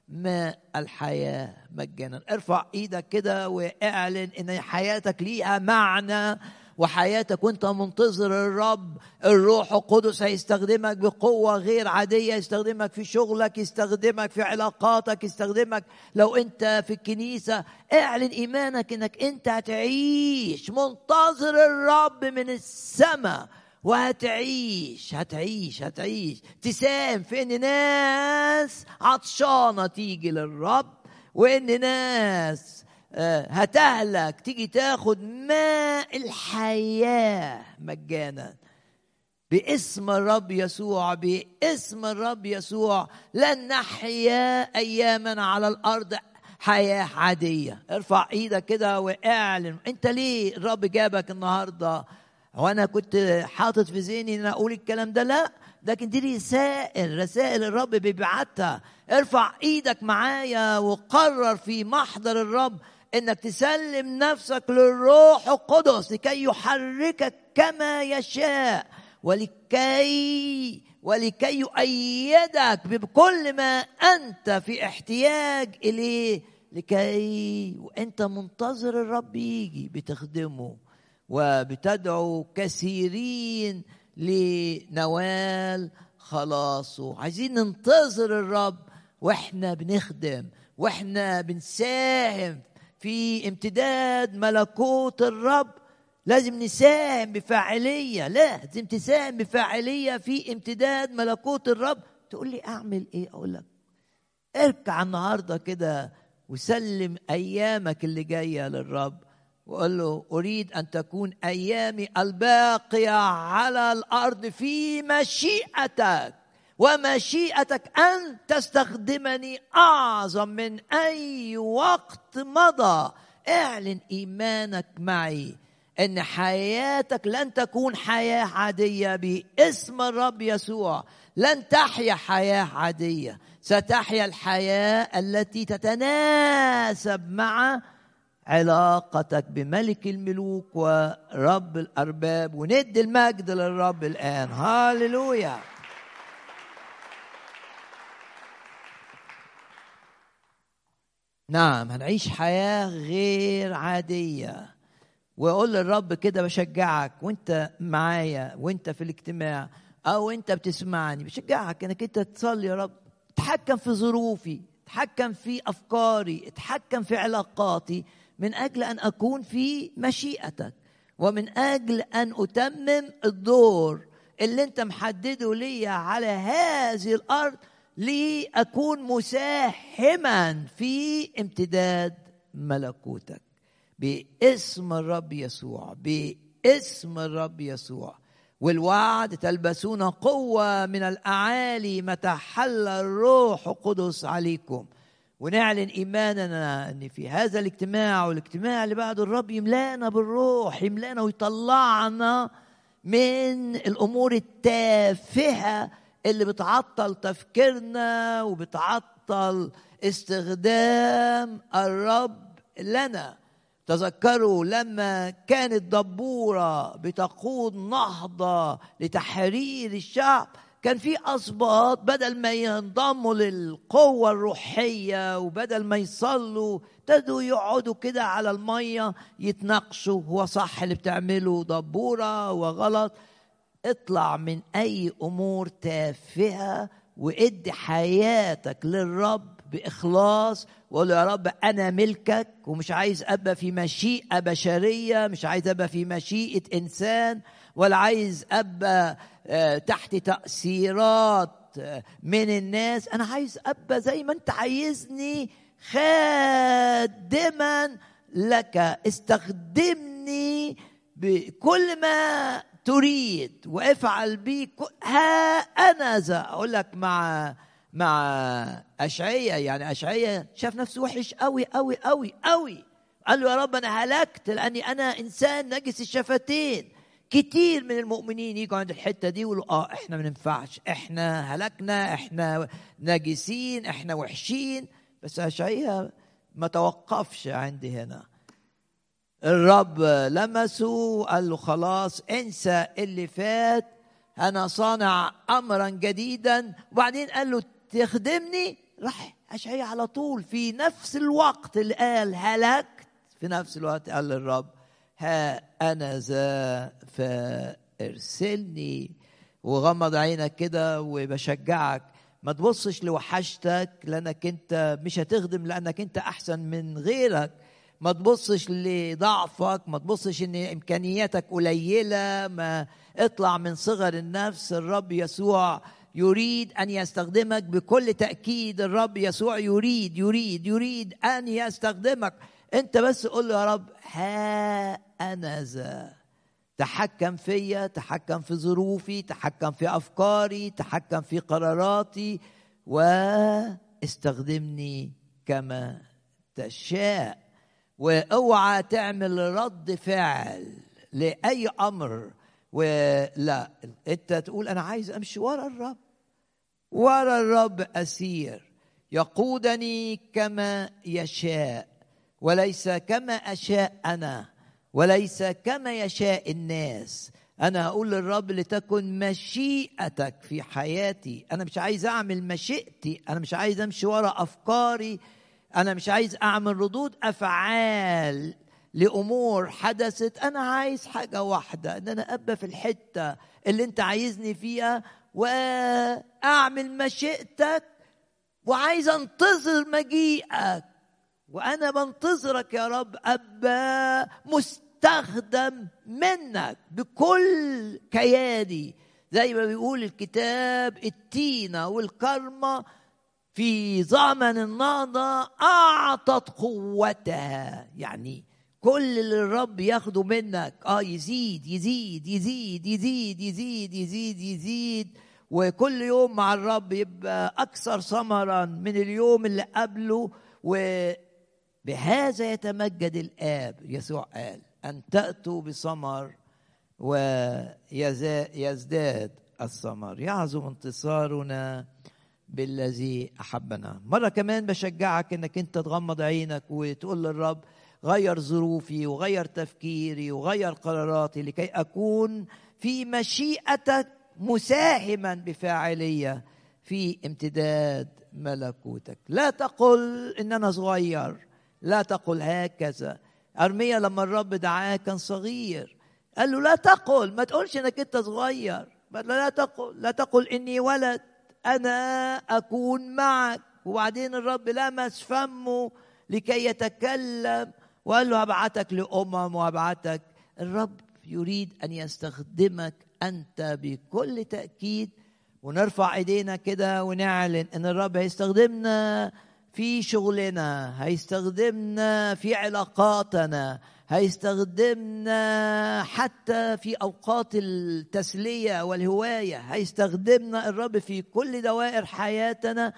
ماء الحياة مجانا. ارفع إيدك كده واعلن ان حياتك ليها معنى. وحياتك وانت منتظر الرب الروح القدس هيستخدمك بقوة غير عادية يستخدمك في شغلك يستخدمك في علاقاتك يستخدمك لو انت في الكنيسة. اعلن إيمانك إنك انت هتعيش منتظر الرب من السماء وهتعيش هتعيش هتعيش. تساهم في إن ناس عطشانة تيجي للرب وإن ناس هتهلك تيجي تاخد ماء الحياة مجانا. باسم الرب يسوع باسم الرب يسوع لن نحيا أياما على الأرض حياة عادية. ارفع إيدك كده واعلن. أنت ليه الرب جابك النهاردة؟ وأنا كنت حاطط في ذهني إن أقول الكلام ده؟ لا لكن دي رسائل رسائل الرب بيبعتها. ارفع إيدك معايا وقرر في محضر الرب إنك تسلم نفسك للروح القدس لكي يحركك كما يشاء ولكي ولكي يؤيدك بكل ما أنت في احتياج إليه لكي وأنت منتظر الرب يجي بتخدمه وبتدعو كثيرين لنوال خلاصه. عايزين ننتظر الرب وإحنا بنخدم وإحنا بنساهم في امتداد ملكوت الرب. لازم نساهم بفاعلية. لازم تساهم بفاعلية في امتداد ملكوت الرب. تقول لي أعمل إيه؟ أقول لك اركع النهارده كده وسلم أيامك اللي جاية للرب. وقال له أريد أن تكون أيامي الباقية على الأرض في مشيئتك. ومشيئتك أن تستخدمني أعظم من أي وقت مضى. اعلن إيمانك معي إن حياتك لن تكون حياة عادية باسم الرب يسوع. لن تحيا حياة عادية. ستحيا الحياة التي تتناسب مع علاقتك بملك الملوك ورب الأرباب. وندي المجد للرب الآن. هاللويا. نعم هنعيش حياة غير عادية. وأقول للرب كده بشجعك وأنت معايا وأنت في الاجتماع أو أنت بتسمعني بشجعك إنك أنت تصلي يا رب. اتحكم في ظروفي اتحكم في أفكاري اتحكم في علاقاتي من أجل أن أكون في مشيئتك. ومن أجل أن أتمم الدور اللي أنت محدده لي على هذه الأرض لأكون مساهما في امتداد ملكوتك. باسم الرب يسوع باسم الرب يسوع. والوعد تلبسون قوة من الأعالي متى حل الروح القدس عليكم. ونعلن إيماننا أن في هذا الاجتماع والاجتماع اللي بعده الرب يملانا بالروح يملانا ويطلعنا من الأمور التافهة اللي بتعطل تفكيرنا وبتعطل استخدام الرب لنا. تذكروا لما كانت دبورة بتقود نهضة لتحرير الشعب كان في أسباط بدل ما ينضموا للقوة الروحية وبدل ما يصلوا ابتدوا يقعدوا كده على المية يتناقشوا هو صح اللي بتعمله دبورة وغلط. اطلع من أي أمور تافهة وادي حياتك للرب بإخلاص وقول يا رب أنا ملكك ومش عايز أبقى في مشيئة بشرية مش عايز أبقى في مشيئة إنسان ولا عايز أبقى تحت تأثيرات من الناس. أنا عايز أبقى زي ما أنت عايزني خادما لك. استخدمني بكل ما تريد وافعل بي ها أنا ذا أقول لك مع مع اشعياء يعني اشعياء شاف نفسه وحش قوي قوي قوي قوي قال له يا رب أنا هلكت لأني أنا إنسان نجس الشفتين. كتير من المؤمنين يجوا عند الحتة دي يقولوا آه إحنا ما ننفعش إحنا هلكنا إحنا ناجسين إحنا وحشين. بس اشعياء ما توقفش عندي هنا. الرب لمسه قال له خلاص انسى اللي فات. أنا صانع امرا جديدا. وبعدين قال له تخدمني؟ راح اشعياء على طول. في نفس الوقت اللي قال هلكت؟ في نفس الوقت قال للرب ها أنا ذا فارسلني. وغمض عينك كده وبشجعك ما تبصش لوحشتك لأنك أنت مش هتخدم لأنك أنت أحسن من غيرك. ما تبصش لضعفك ما تبصش إن إمكانياتك قليلة ما اطلع من صغر النفس. الرب يسوع يريد أن يستخدمك بكل تأكيد. الرب يسوع يريد يريد يريد أن يستخدمك. أنت بس قول له يا رب ها أنا ذا. تحكم فيا تحكم في ظروفي تحكم في أفكاري تحكم في قراراتي واستخدمني كما تشاء. وأوعى تعمل رد فعل لأي أمر. ولا أنت تقول أنا عايز أمشي ورا الرب ورا الرب أسير. يقودني كما يشاء وليس كما أشاء أنا وليس كما يشاء الناس. أنا أقول للرب لتكن مشيئتك في حياتي. أنا مش عايز أعمل مشيئتي أنا مش عايز أمشي ورا أفكاري أنا مش عايز أعمل ردود أفعال لأمور حدثت. أنا عايز حاجة واحدة إن أنا أبقى في الحتة اللي أنت عايزني فيها وأعمل مشيئتك وعايز أنتظر مجيئك. وأنا بنتظرك يا رب ابا مستخدم منك بكل كياني. زي ما بيقول الكتاب التينة والكرمة في زمن النهضة أعطت قوتها. يعني كل اللي الرب ياخده منك آه يزيد يزيد يزيد يزيد يزيد يزيد يزيد. وكل يوم مع الرب يبقى أكثر ثمرا من اليوم اللي قبله. وبهذا يتمجد الآب يسوع قال أن تأتوا بثمر ويزداد الثمر. يعظم انتصارنا بالذي أحبنا. مرة كمان بشجعك إنك أنت تغمض عينك وتقول للرب غير ظروفي وغير تفكيري وغير قراراتي لكي أكون في مشيئتك مساهما بفاعلية في امتداد ملكوتك. لا تقل ان أنا صغير لا تقل هكذا. أرميا لما الرب دعاه كان صغير. قال له لا تقل ما تقولش إنك أنت صغير. لا تقل لا تقل إني ولد. أنا أكون معك. وبعدين الرب لمس فمه لكي يتكلم وقال له هبعتك لأمم وهبعتك. الرب يريد أن يستخدمك أنت بكل تأكيد. ونرفع إيدينا كده ونعلن إن الرب هيستخدمنا في شغلنا هيستخدمنا في علاقاتنا. هيستخدمنا حتى في أوقات التسلية والهواية. هيستخدمنا الرب في كل دوائر حياتنا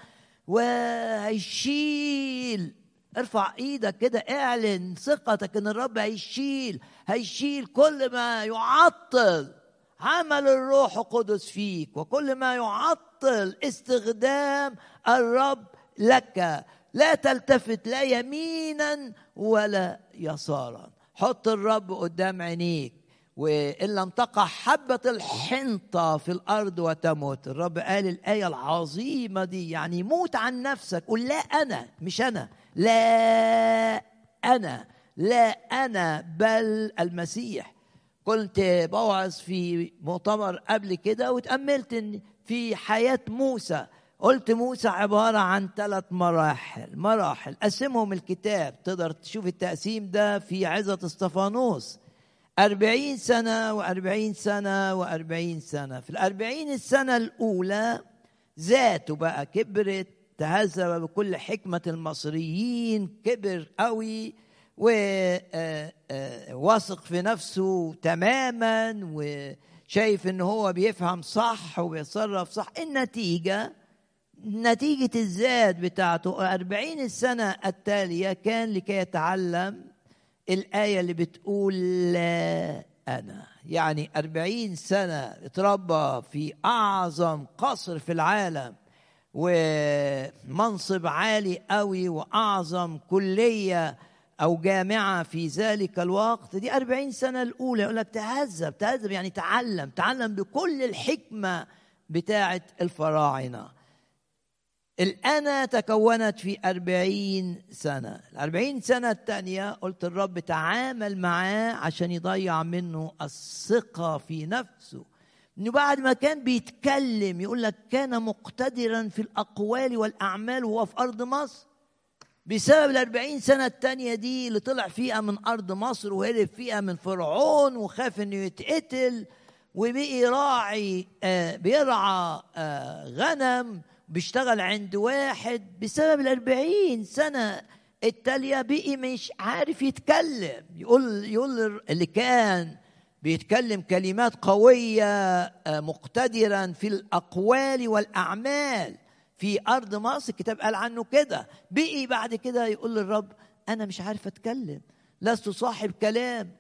وهيشيل. ارفع إيدك كده اعلن ثقتك إن الرب هيشيل هيشيل كل ما يعطل عمل الروح القدس فيك وكل ما يعطل استخدام الرب لك. لا تلتفت لا يمينا ولا يسارا. حط الرب قدام عينيك وإن لم تقع حبة الحنطة في الأرض وتموت. الرب قال الآية العظيمة دي يعني موت عن نفسك. قل لا أنا مش أنا. لا أنا لا أنا بل المسيح. كنت بوعظ في مؤتمر قبل كده وتأملت إن في حياة موسى. قلت موسى عبارة عن ثلاث مراحل. مراحل. قسمهم الكتاب. تقدر تشوف التقسيم ده في عظة استفانوس أربعين سنة وأربعين سنة وأربعين سنة. في الأربعين السنة الأولى ذاته بقى كبرت تهذب بكل حكمة المصريين كبر قوي وواثق في نفسه تماما وشايف إن هو بيفهم صح وبيتصرف صح. النتيجة نتيجة الذات بتاعته أربعين السنة التالية كان لكي يتعلم الآية اللي بتقول لا أنا. يعني أربعين سنة اتربى في أعظم قصر في العالم ومنصب عالي قوي وأعظم كلية أو جامعة في ذلك الوقت. دي أربعين سنة الأولى. يقول لك تهذب تهذب يعني تعلم تعلم بكل الحكمة بتاعة الفراعنة. الأنا تكونت في أربعين سنة. الأربعين سنة الثانية قلت الرب تعامل معاه عشان يضيع منه الثقة في نفسه. إنه بعد ما كان بيتكلم يقول لك كان مقتدرا في الأقوال والأعمال وهو في أرض مصر. بسبب الأربعين سنة التانية دي اللي طلع فيها من أرض مصر وهرب فيها من فرعون وخاف إنه يتقتل وبقي راعي آه بيرعى آه غنم. بيشتغل عند واحد بسبب الأربعين سنة التالية بقي مش عارف يتكلم. يقول يقول اللي كان بيتكلم كلمات قوية مقتدرا في الأقوال والأعمال في أرض مصر. الكتاب قال عنه كده. بقي بعد كده يقول للرب أنا مش عارف أتكلم. لست صاحب كلام.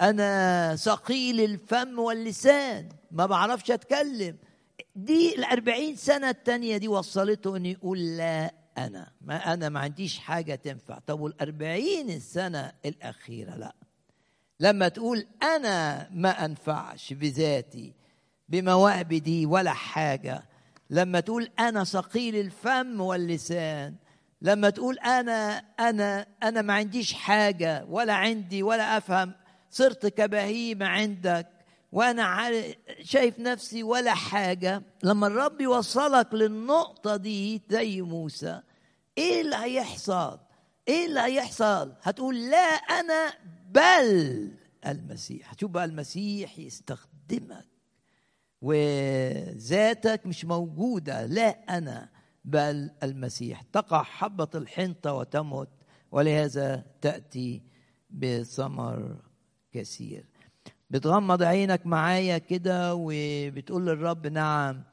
أنا ثقيل الفم واللسان. ما بعرفش أتكلم. دي الأربعين سنة التانية دي وصلته أن يقول لا أنا. ما أنا ما عنديش حاجة تنفع. طب والأربعين السنة الأخيرة لا. لما تقول أنا ما أنفعش بذاتي بمواهبي دي ولا حاجة. لما تقول أنا ثقيل الفم واللسان. لما تقول أنا أنا أنا ما عنديش حاجة ولا عندي ولا أفهم. صرت كبهيمة عندك. وأنا شايف نفسي ولا حاجة. لما الرب يوصلك للنقطة دي زي موسى إيه اللي هيحصل؟ إيه اللي هيحصل؟ هتقول لا أنا بل المسيح. شوف بقى المسيح يستخدمك وذاتك مش موجودة. لا أنا بل المسيح. تقع حبة الحنطة وتمت ولهذا تأتي بثمر كثير. بتغمض عينك معايا كده وبتقول للرب نعم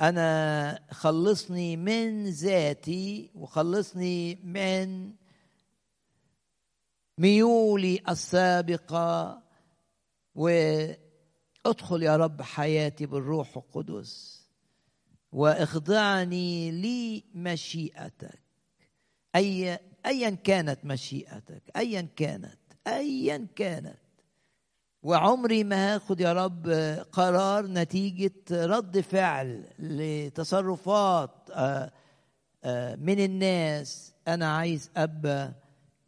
أنا خلصني من ذاتي وخلصني من ميولي السابقة وأدخل يا رب حياتي بالروح القدس وإخضعني لمشيئتك. أي أيا كانت مشيئتك أيا كانت أيا كانت. وعمري ما هاخد يا رب قرار نتيجة رد فعل لتصرفات من الناس. أنا عايز أبقى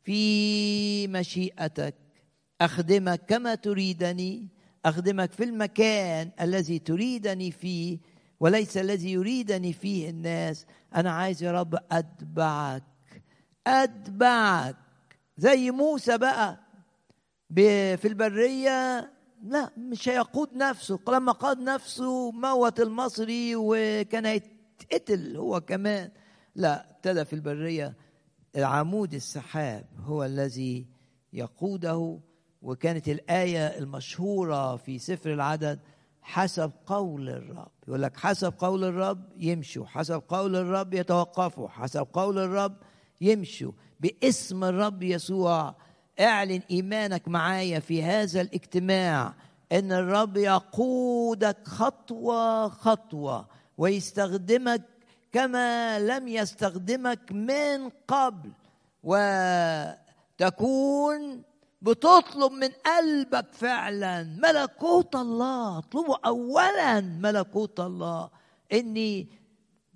في مشيئتك أخدمك كما تريدني أخدمك في المكان الذي تريدني فيه وليس الذي يريدني فيه الناس. أنا عايز يا رب أتبعك أتبعك. زي موسى بقى في البرية لا مش هيقود نفسه. لما قاد نفسه موت المصري وكان هيتقتل هو كمان. لا ابتدى في البرية عمود السحاب هو الذي يقوده وكانت الآية المشهورة في سفر العدد حسب قول الرب. يقول لك حسب قول الرب يمشوا حسب قول الرب يتوقفوا حسب قول الرب يمشوا. باسم الرب يسوع اعلن إيمانك معايا في هذا الاجتماع إن الرب يقودك خطوة خطوة ويستخدمك كما لم يستخدمك من قبل وتكون بتطلب من قلبك فعلا ملكوت الله. اطلبوا اولا ملكوت الله. إني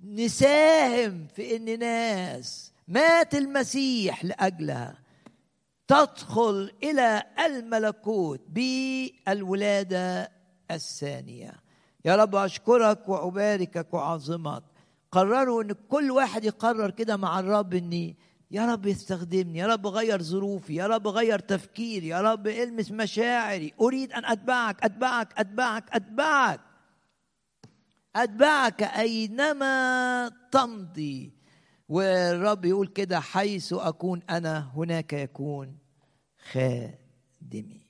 نساهم في إن ناس مات المسيح لأجلها. تدخل إلى الملكوت بالولادة الثانية. يا رب أشكرك وأباركك وأعظمك. قرروا إن كل واحد يقرر كده مع الرب إني يا رب استخدمني يا رب غير ظروفي يا رب غير تفكيري يا رب المس مشاعري. أريد أن أتبعك أتبعك أتبعك أتبعك. أتبعك أينما تمضي. والرب يقول كده حيث أكون أنا هناك يكون. خادمي.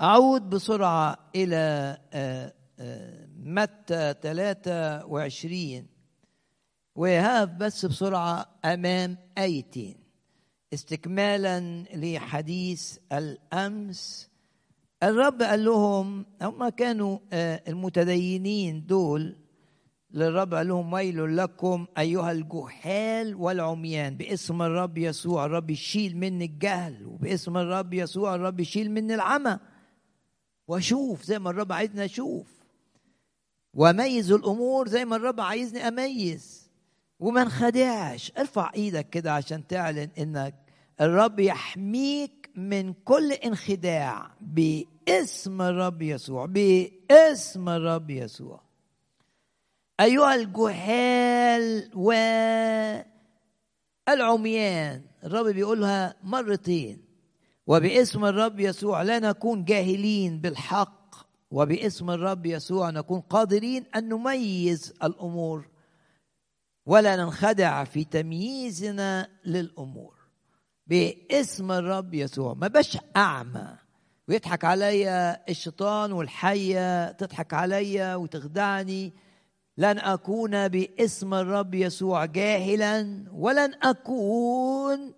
أعود بسرعة إلى متى 23 وهقف بس بسرعة أمام أيتين. استكمالا لحديث الأمس الرب قال لهم هم كانوا المتدينين دول للرب قال لهم ويل لكم أيها الجهال والعميان. باسم الرب يسوع الرب يشيل مني الجهل. وباسم الرب يسوع الرب يشيل مني العمى. واشوف زي ما الرب عايزني أشوف واميز الأمور زي ما الرب عايزني أميز. وما انخدعش. ارفع إيدك كده عشان تعلن إنك الرب يحميك من كل انخداع. باسم الرب يسوع. باسم الرب يسوع. أيها الجهال والعميان. الرب بيقولها مرتين. وباسم الرب يسوع لا نكون جاهلين بالحق. وباسم الرب يسوع نكون قادرين أن نميز الأمور ولا ننخدع في تمييزنا للأمور. باسم الرب يسوع. ما بش أعمى. ويضحك عليا الشيطان والحية تضحك عليا وتخدعني. لن أكون باسم الرب يسوع جاهلا ولن أكون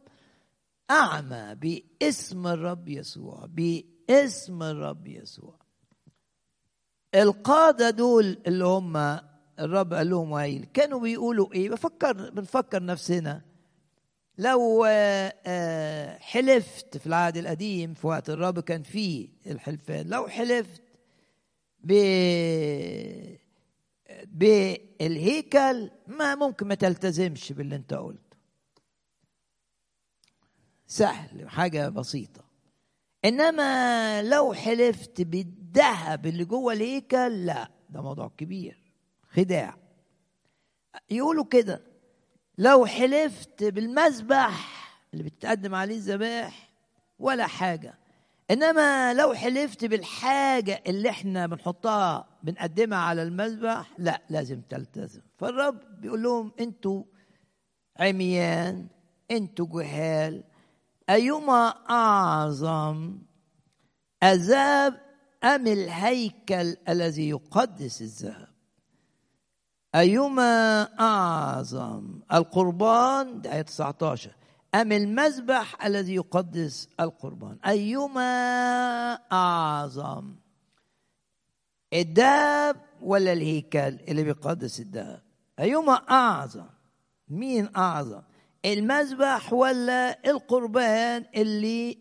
أعمى باسم الرب يسوع باسم الرب يسوع. القادة دول اللي هم الرب قال لهم ويل كانوا بيقولوا إيه؟ بفكر بنفكر نفسنا. لو حلفت في العهد القديم في وقت الرب كان فيه الحلفان لو حلفت ب بالهيكل ما ممكن ما تلتزمش باللي انت قلته. سهل حاجة بسيطة. إنما لو حلفت بالذهب اللي جوه الهيكل لا ده موضوع كبير. خداع. يقولوا كده لو حلفت بالمذبح اللي بتقدم عليه الذبائح ولا حاجة. إنما لو حلفت بالحاجة اللي إحنا بنحطها بنقدمها على المذبح؟ لا لازم تلتزم. فالرب بيقول لهم أنتوا عميان أنتوا جهال أيما أعظم عذاب أم الهيكل الذي يقدس الذهب؟ أيما أعظم القربان؟ ده آية 19 أم المذبح الذي يقدس القربان؟ أيما أعظم الدهب ولا الهيكل؟ اللي بيقدس الدهب أيما أعظم؟ مين أعظم؟ المذبح ولا القربان اللي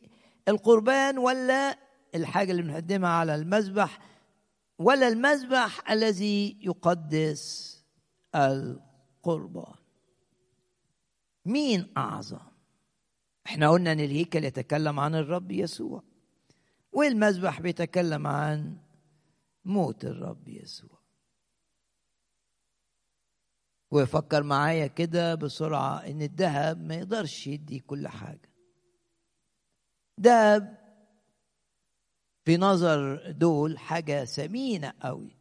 القربان ولا الحاجة اللي بنقدمها على المذبح ولا المذبح الذي يقدس القربان؟ مين أعظم؟ إحنا قلنا إن الهيكل يتكلم عن الرب يسوع والمذبح بيتكلم عن موت الرب يسوع. وفكر معايا كده بسرعة إن الذهب ما يقدرش يدي كل حاجة. دهب في نظر دول حاجة ثمينة قوي.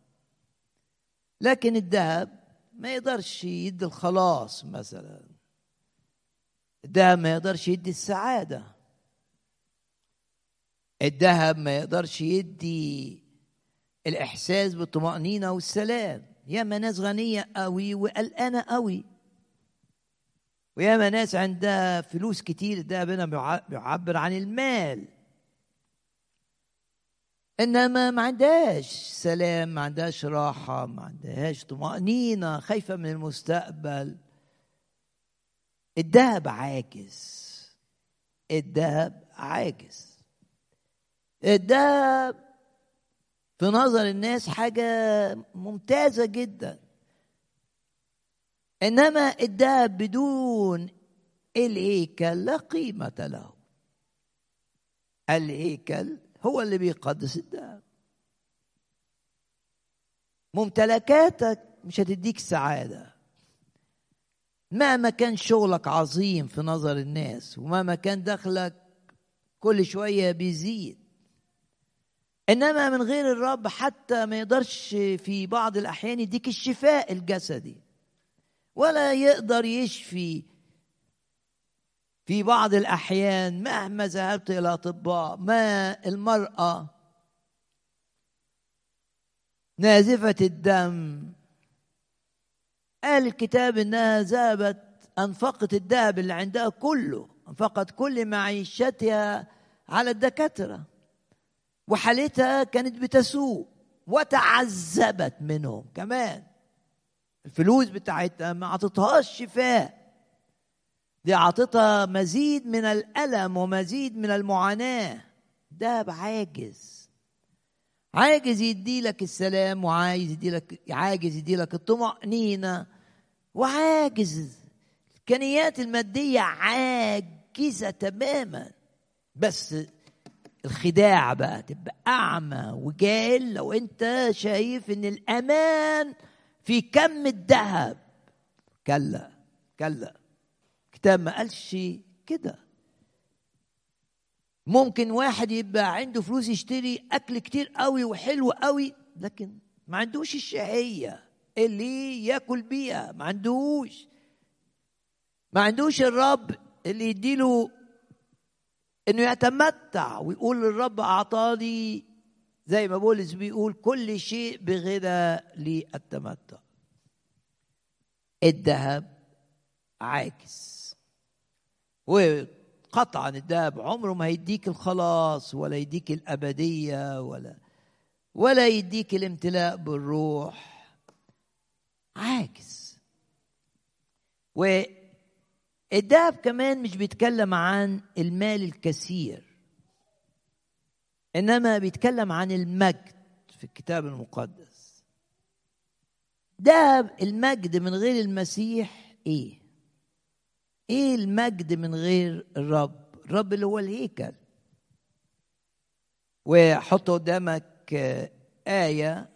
لكن الذهب ما يقدرش يدي الخلاص مثلا. الذهب ما يقدرش يدي السعادة. الذهب ما يقدرش يدي الإحساس بالطمأنينة والسلام. ياما ناس غنية قوي وقلقانة قوي وياما ناس عندها فلوس كتير الذهب هنا بيعبر عن المال. إنما ما عندهاش سلام ما عندهاش راحة ما عندهاش طمأنينة خايفة من المستقبل. الذهب عاجز. الذهب عاجز. الذهب في نظر الناس حاجة ممتازة جدا. إنما الذهب بدون الهيكل لا قيمة له. الهيكل هو اللي بيقدس الذهب ممتلكاتك مش هتديك سعادة. مهما كان شغلك عظيم في نظر الناس ومهما كان دخلك كل شوية بيزيد. إنما من غير الرب حتى ما يقدرش في بعض الأحيان يديك الشفاء الجسدي. ولا يقدر يشفي في بعض الأحيان مهما ذهبت إلى أطباء ما المرأة نازفة الدم. قال الكتاب إنها ذهبت أنفقت الذهب اللي عندها كله أنفقت كل معيشتها على الدكاترة. وحالتها كانت بتسوء. وتعذبت منهم كمان. الفلوس بتاعتها ما عطتهاش شفاء. دي عطتها مزيد من الألم ومزيد من المعاناة. ده عاجز. عاجز يدي لك السلام وعايز يدي لك عاجز يدي لك الطمأنينة. وعاجز. الإمكانيات المادية عاجزة تماما. بس الخداع بقى تبقى أعمى وجاهل لو أنت شايف إن الأمان في كم الذهب. كلا كلا. الكتاب ما قالش كده. ممكن واحد يبقى عنده فلوس يشتري أكل كتير قوي وحلو قوي لكن ما عندوش الشهية اللي ياكل بيها ما عندوش. ما عندوش الرب اللي يديله إنه يتمتع ويقول للرب أعطاني زي ما بولس بيقول كل شيء بغنى للتمتع. الذهب عاكس. وقطعا الذهب عمره ما هيديك الخلاص ولا يديك الأبدية ولا ولا يديك الامتلاء بالروح. عاكس. والذهب كمان مش بيتكلم عن المال الكثير إنما بيتكلم عن المجد في الكتاب المقدس. ده المجد من غير المسيح إيه؟ إيه المجد من غير الرب؟ الرب اللي هو الهيكل. وحط قدامك آية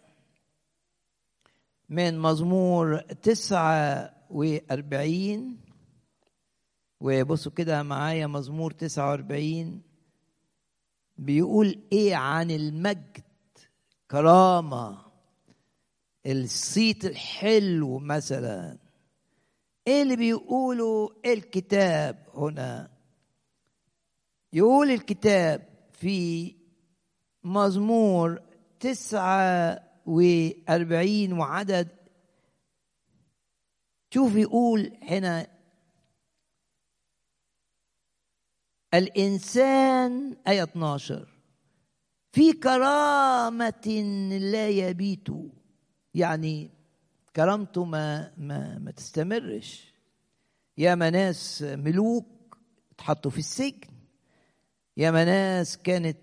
من مزمور تسعة وأربعين. وبصوا كده معايا مزمور تسعة وأربعين بيقول إيه عن المجد؟ كرامة. الصيت الحلو مثلا. إيه اللي بيقوله الكتاب هنا؟ يقول الكتاب في مزمور تسعة وأربعين وعدد. شوف يقول هنا الإنسان آية 12 في كرامة لا يبيت. يعني كرامته ما ما ما تستمرش. يا ناس ملوك اتحطوا في السجن. يا ناس كانت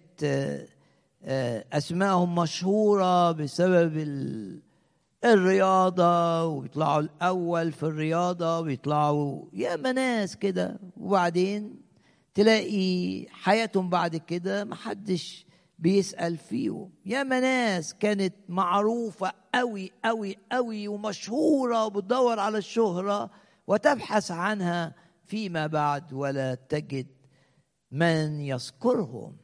أسمائهم مشهورة بسبب الرياضة وبيطلعوا الأول في الرياضة ويطلعوا يا ناس كده. وبعدين تلاقي حياتهم بعد كده محدش بيسأل فيهم. يا ناس كانت معروفة قوي قوي قوي ومشهورة وبتدور على الشهرة وتبحث عنها فيما بعد ولا تجد من يذكرهم.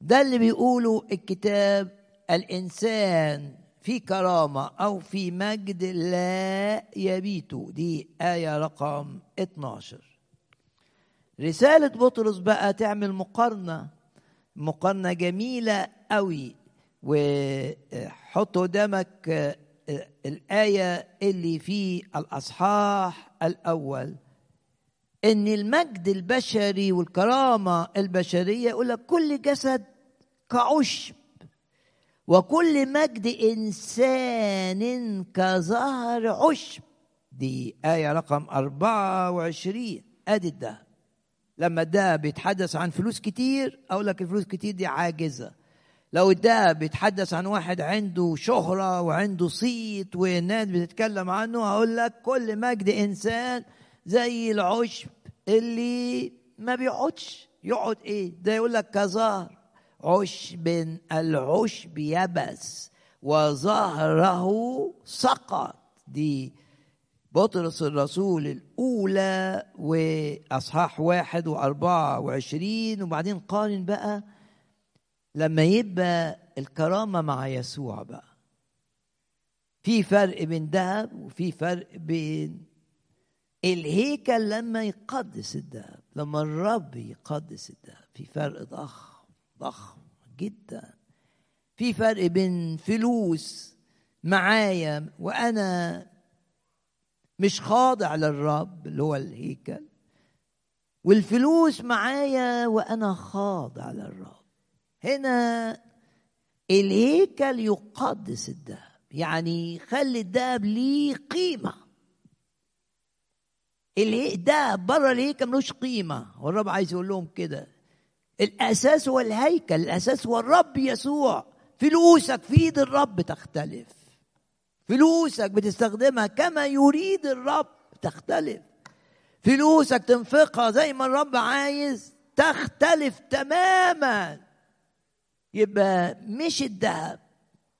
ده اللي بيقوله الكتاب الإنسان في كرامة أو في مجد لا يبيت. دي آية رقم 12 رسالة بطرس بقى تعمل مقارنة مقارنة جميلة قوي وحط قدامك الآية اللي في الأصحاح الأول. إن المجد البشري والكرامة البشرية يقول لك كل جسد كعشب وكل مجد إنسان كظهر عشب. دي آية رقم 24 أدي الدهب لما الدهب بيتحدث عن فلوس كتير أقول لك الفلوس كتير دي عاجزة. لو الدهب بيتحدث عن واحد عنده شهرة وعنده صيت والناس بتتكلم عنه هقول لك كل مجد إنسان زي العشب اللي ما بيقعدش. يقعد إيه؟ ده يقول لك كظهر عشب العشب يبس وظهره سقط. دي بطرس الرسول الأولى وأصحاح واحد وأربعة وعشرين وبعدين قارن بقى لما يبقى الكرامة مع يسوع بقى. في فرق بين ذهب وفي فرق بين الهيكل لما يقدس الذهب لما الرب يقدس الذهب في فرق ضخم ضخم جدا. في فرق بين فلوس معايا وأنا مش خاضع للرب اللي هو الهيكل. والفلوس معايا وأنا خاضع للرب. هنا الهيكل يقدس الذهب يعني يخلي الذهب ليه قيمة. الذهب بره الهيكل ملوش قيمة. والرب عايز يقول لهم كده. الأساس هو الهيكل. الأساس هو الرب يسوع. فلوسك في إيد الرب تختلف. فلوسك بتستخدمها كما يريد الرب. تختلف. فلوسك تنفقها زي ما الرب عايز تختلف تماما. يبقى مش الذهب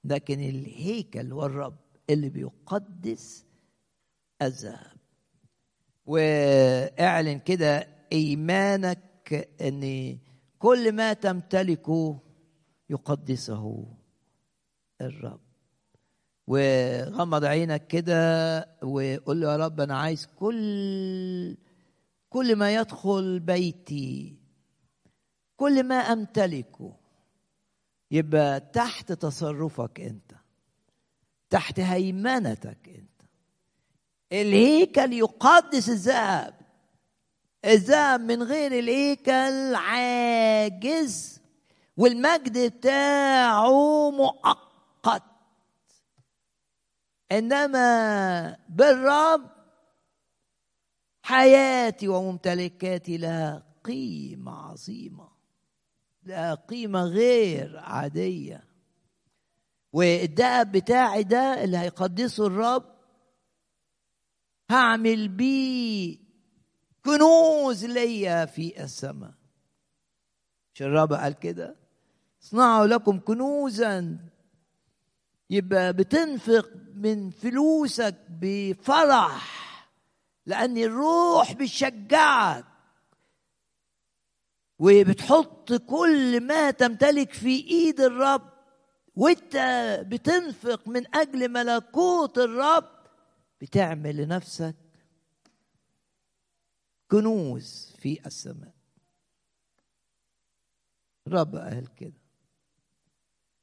لكن الهيكل والرب اللي بيقدس الذهب. واعلن كده إيمانك إن كل ما تمتلكه يقدسه الرب. وغمض عينك كده وقول له يا رب أنا عايز كل كل ما يدخل بيتي كل ما أمتلكه يبقى تحت تصرفك أنت تحت هيمنتك أنت. الهيكل يقدس الذهب الذهب من غير الهيكل عاجز والمجد بتاعه مؤقت. إنما بالرب حياتي وممتلكاتي لها قيمة عظيمة لها قيمة غير عادية. والدهب بتاعي ده اللي هيقدسه الرب هعمل بيه كنوز ليا في السماء. مش الرب قال كده اصنعوا لكم كنوزا يبقى بتنفق من فلوسك بفرح لأن الروح بتشجعك. وبتحط كل ما تمتلك في إيد الرب وإنت بتنفق من أجل ملكوت الرب بتعمل لنفسك كنوز في السماء. الرب قال كده.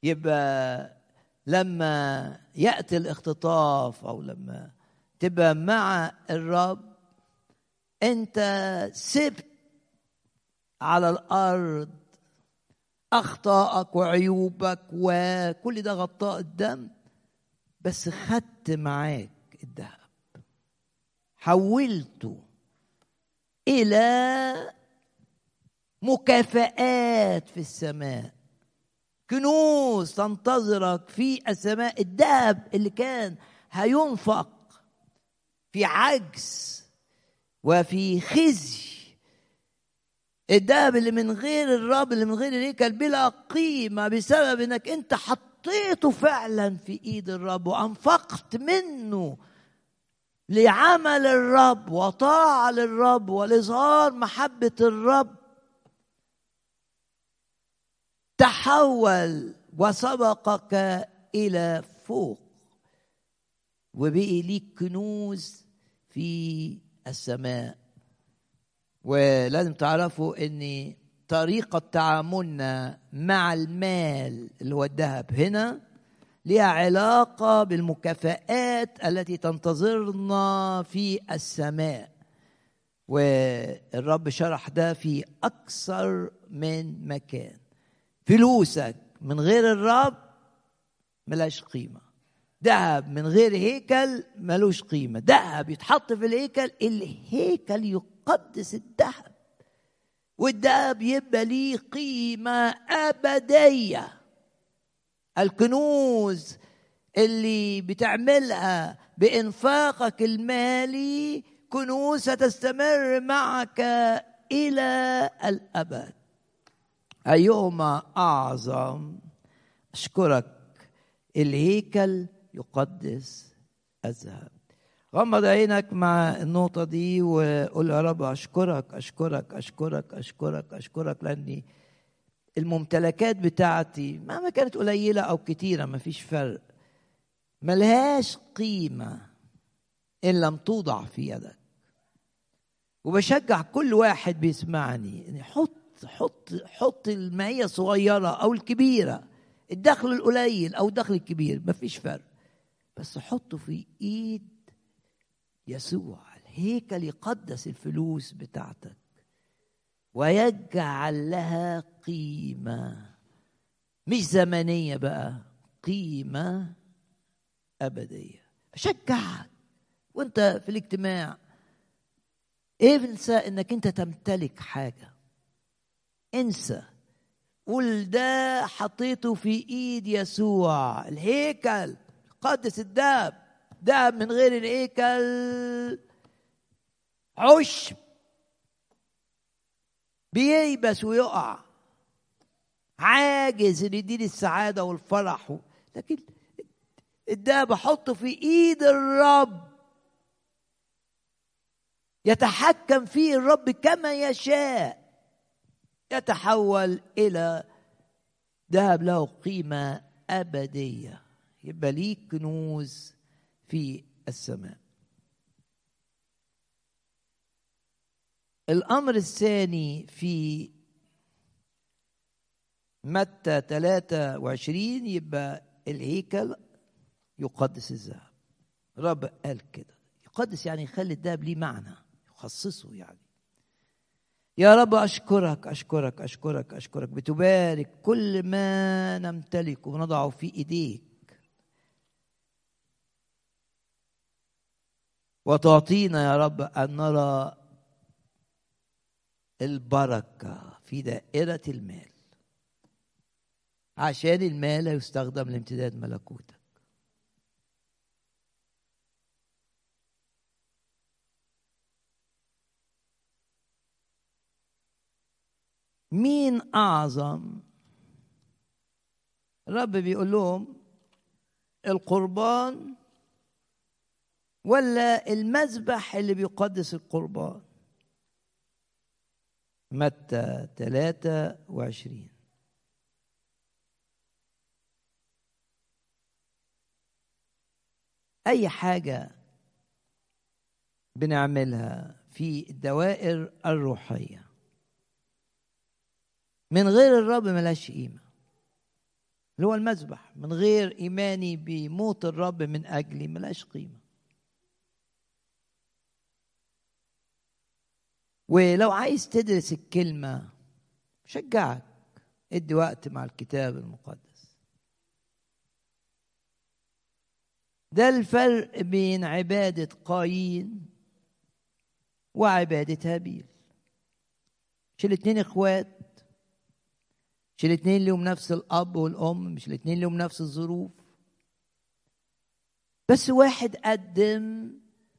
يبقى لما يأتي الاختطاف أو لما تبقى مع الرب أنت سبت على الأرض أخطائك وعيوبك وكل ده غطاء الدم بس خدت معاك الذهب. حولته إلى مكافآت في السماء. كنوز تنتظرك في السماء الذهب اللي كان هينفق في عجز وفي خزي. الذهب اللي من غير الرب اللي من غير الهيكل بلا قيمة بسبب إنك أنت حطيته فعلا في إيد الرب وأنفقت منه لعمل الرب وطاعة للرب ولإظهار محبة الرب. تحول وسبقك إلى فوق وبقي ليك كنوز في السماء. ولازم تعرفوا إن طريقة تعاملنا مع المال اللي هو الذهب هنا لها علاقة بالمكافآت التي تنتظرنا في السماء. والرب شرح ده في أكثر من مكان. فلوسك من غير الرب ملاش قيمة. ذهب من غير هيكل ملوش قيمة. ذهب يتحط في الهيكل الهيكل يقدس الذهب. والذهب يبقى ليه قيمة أبدية. الكنوز اللي بتعملها بإنفاقك المالي كنوز ستستمر معك إلى الأبد. أيهما أعظم أشكرك الهيكل يقدس الذهب. غمض عينك مع النقطة دي وقول يا رب أشكرك أشكرك أشكرك أشكرك أشكرك لأني الممتلكات بتاعتي مهما كانت قليلة أو كتيرة مفيش فرق. ملهاش قيمة إن لم توضع في يدك. وبشجع كل واحد بيسمعني إن حط حط المعية الصغيرة أو الكبيرة. الدخل القليل أو الدخل الكبير مفيش فرق. بس حطه في إيد يسوع. الهيكل يقدس الفلوس بتاعتك ويجعل لها قيمة. مش زمنية بقى قيمة أبدية. بشجعك وأنت في الاجتماع انسى إنك أنت تمتلك حاجة؟ انسى. قول ده حطيته في ايد يسوع. الهيكل قدس الدهب. دهب من غير الهيكل. عشب. بييبس ويقع. عاجز إن يديني السعادة والفرح. لكن الدهب أحطه في ايد الرب. يتحكم فيه الرب كما يشاء. يتحول إلى ذهب له قيمة أبدية. يبقى ليك كنوز في السماء. الأمر الثاني في متى 23 يبقى الهيكل يقدس الذهب. الرب قال كده. يقدس يعني يخلي الذهب ليه معنى يخصصه يعني. يا رب أشكرك أشكرك أشكرك أشكرك. بتبارك كل ما نمتلكه ونضعه في إيديك. وتعطينا يا رب أن نرى البركة في دائرة المال. عشان المال يستخدم لامتداد ملكوتك مين أعظم؟ الرب بيقول لهم القربان ولا المذبح اللي بيقدس القربان. متى 23 أي حاجة بنعملها في الدوائر الروحية. من غير الرب ملهاش قيمة. اللي هو المذبح من غير إيماني بموت الرب من أجلي ملهاش قيمة. ولو عايز تدرس الكلمة شجعك. ادي وقت مع الكتاب المقدس. ده الفرق بين عبادة قايين وعبادة هابيل. مش الاتنين إخوات مش الاتنين لهم نفس الأب والأم مش الاتنين لهم نفس الظروف. بس واحد قدم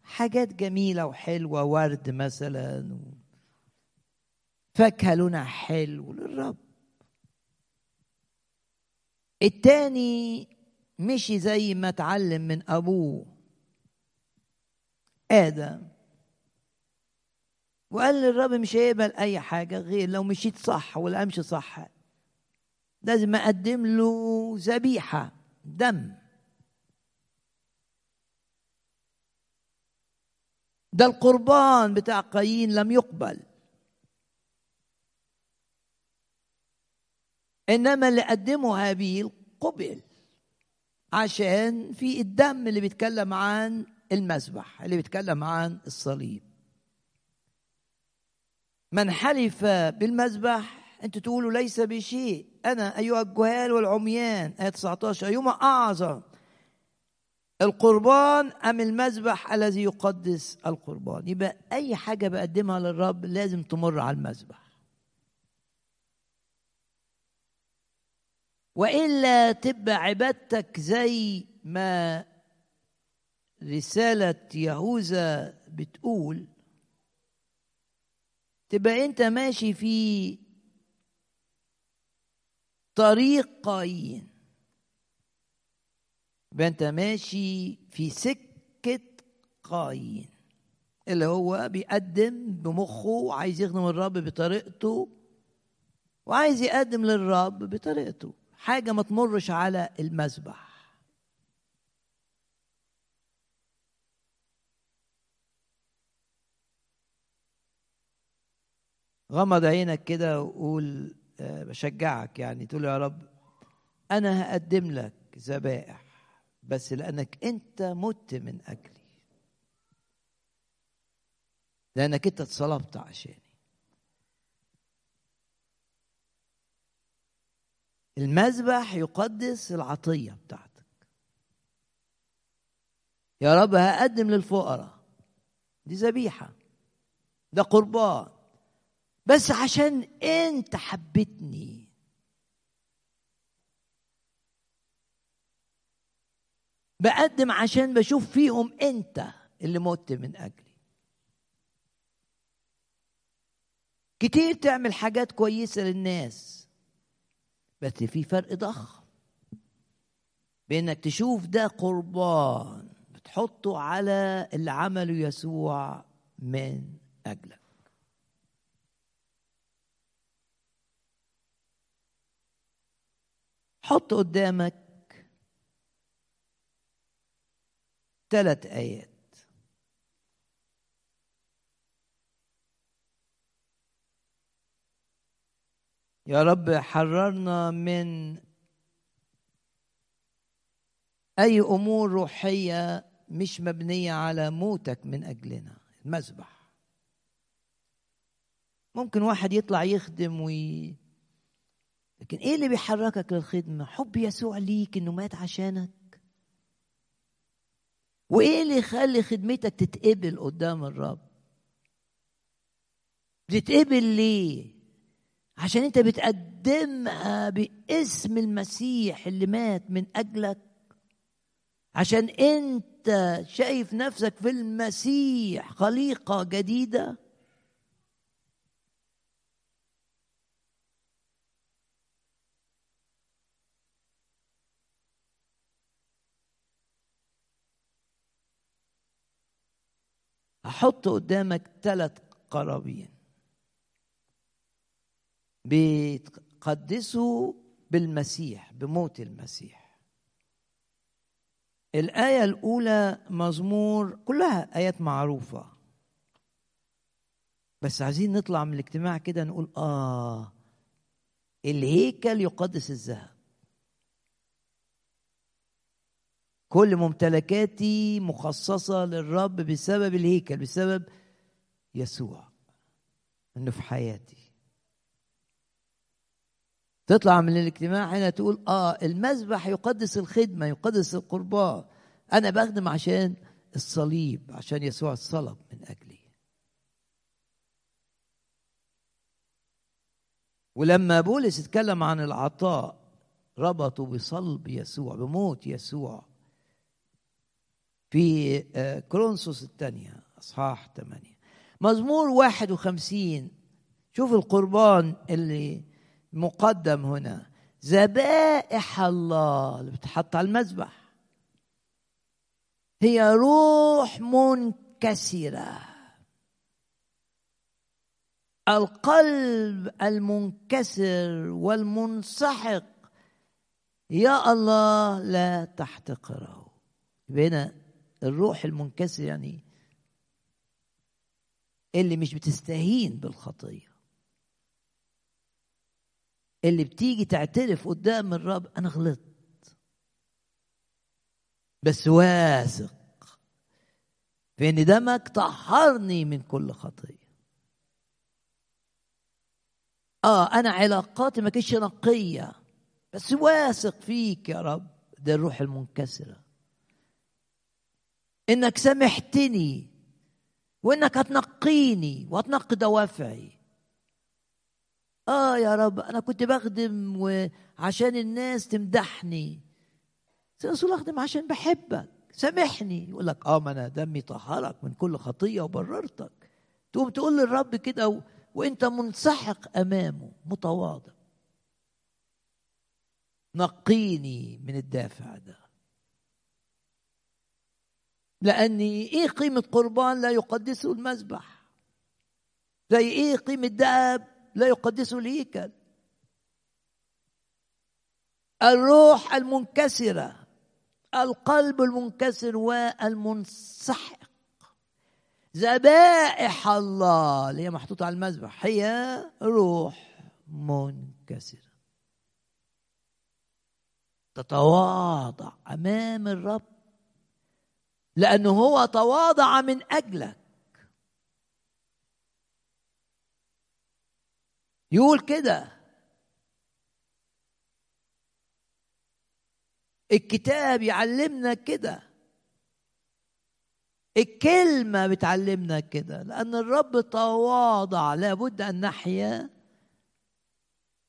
حاجات جميلة وحلوة ورد مثلا فاكهة لونها حلو للرب. التاني مشي زي ما اتعلم من أبوه آدم. وقال للرب مش هيقبل أي حاجة غير لو مشيت صح ولا أمشي صح. لازم أقدم له ذبيحة دم. ده القربان بتاع قايين لم يقبل. إنما اللي قدمه هابيل قبل عشان في الدم اللي بيتكلم عن المذبح اللي بيتكلم عن الصليب. من حلف بالمذبح انت تقولوا ليس بشيء. أنا أيها الجهال والعميان آية 19 ايهما أعظم القربان أم المذبح الذي يقدس القربان؟ يبقى أي حاجة بقدمها للرب لازم تمر على المذبح. وإلا تبقى عبادتك زي ما رسالة يهوذا بتقول. تبقى أنت ماشي في طريق قايين يبقى انت ماشي في سكة قايين اللي هو بيقدم بمخه وعايز يخدم الرب بطريقته وعايز يقدم للرب بطريقته. حاجة ما تمرش على المذبح غمض عينك كده وقول بشجعك يعني. تقول يا رب أنا هقدم لك ذبائح بس لأنك أنت مت من أجلي. لأنك أنت اتصلبت عشاني. المذبح يقدس العطية بتاعتك. يا رب هقدم للفقراء. دي ذبيحة. ده قربان. بس عشان انت حبيتني. بقدم عشان بشوف فيهم انت اللي مت من اجلي. كتير تعمل حاجات كويسة للناس بس في فرق ضخم بانك تشوف ده قربان بتحطه على اللي عمله يسوع من أجلك. حط قدامك ثلاث آيات. يا رب حررنا من أي أمور روحية مش مبنية على موتك من أجلنا. المذبح. ممكن واحد يطلع يخدم وي لكن إيه اللي بيحركك للخدمة؟ حب يسوع ليك إنه مات عشانك. وإيه اللي يخلي خدمتك تتقبل قدام الرب؟ بتتقبل ليه؟ عشان أنت بتقدمها باسم المسيح اللي مات من أجلك. عشان أنت شايف نفسك في المسيح خليقة جديدة. هحط قدامك ثلاث قرابين. بيتقدسوا بالمسيح بموت المسيح. الآية الأولى مزمور كلها آيات معروفة. بس عايزين نطلع من الاجتماع كده نقول آه الهيكل يقدس الذهب. كل ممتلكاتي مخصصة للرب بسبب الهيكل بسبب يسوع إنه في حياتي. تطلع من الاجتماع هنا تقول آه المذبح يقدس الخدمة يقدس القربان أنا بخدم عشان الصليب عشان يسوع الصلب من أجلي. ولما بولس اتكلم عن العطاء ربطوا بصلب يسوع بموت يسوع. في كرونسوس الثانية أصحاح ثمانية. مزمور واحد وخمسين. شوف القربان اللي مقدم هنا. ذبائح الله اللي بتحط على المذبح. هي روح منكسرة. القلب المنكسر والمنسحق. يا الله لا تحتقره. هنا الروح المنكسر يعني اللي مش بتستهين بالخطية. اللي بتيجي تعترف قدام الرب أنا غلطت. بس واثق في إن دمك طهرني من كل خطية. آه أنا علاقاتي ما كانتش نقية بس واثق فيك يا رب ده الروح المنكسرة. إنك سامحتني وإنك هتنقيني وهتنقي دوافعي. آه يا رب أنا كنت بخدم وعشان الناس تمدحني. رسول أخدم عشان بحبك. سامحني. يقول لك آه ما أنا دمي طهرك من كل خطية وبررتك. تقوم تقول للرب كده و... وأنت منسحق أمامه متواضع. نقيني من الدافع ده. لأني إيه قيمة قربان لا يقدسه المذبح؟ زي إيه قيمة ذهب لا يقدسه الهيكل؟ الروح المنكسرة القلب المنكسر والمنسحق. ذبائح الله اللي هي محطوطة على المذبح هي روح منكسرة. تتواضع أمام الرب. لأنه هو تواضع من أجلك. يقول كده. الكتاب يعلمنا كده. الكلمة بتعلمنا كده. لأن الرب تواضع. لابد أن نحيا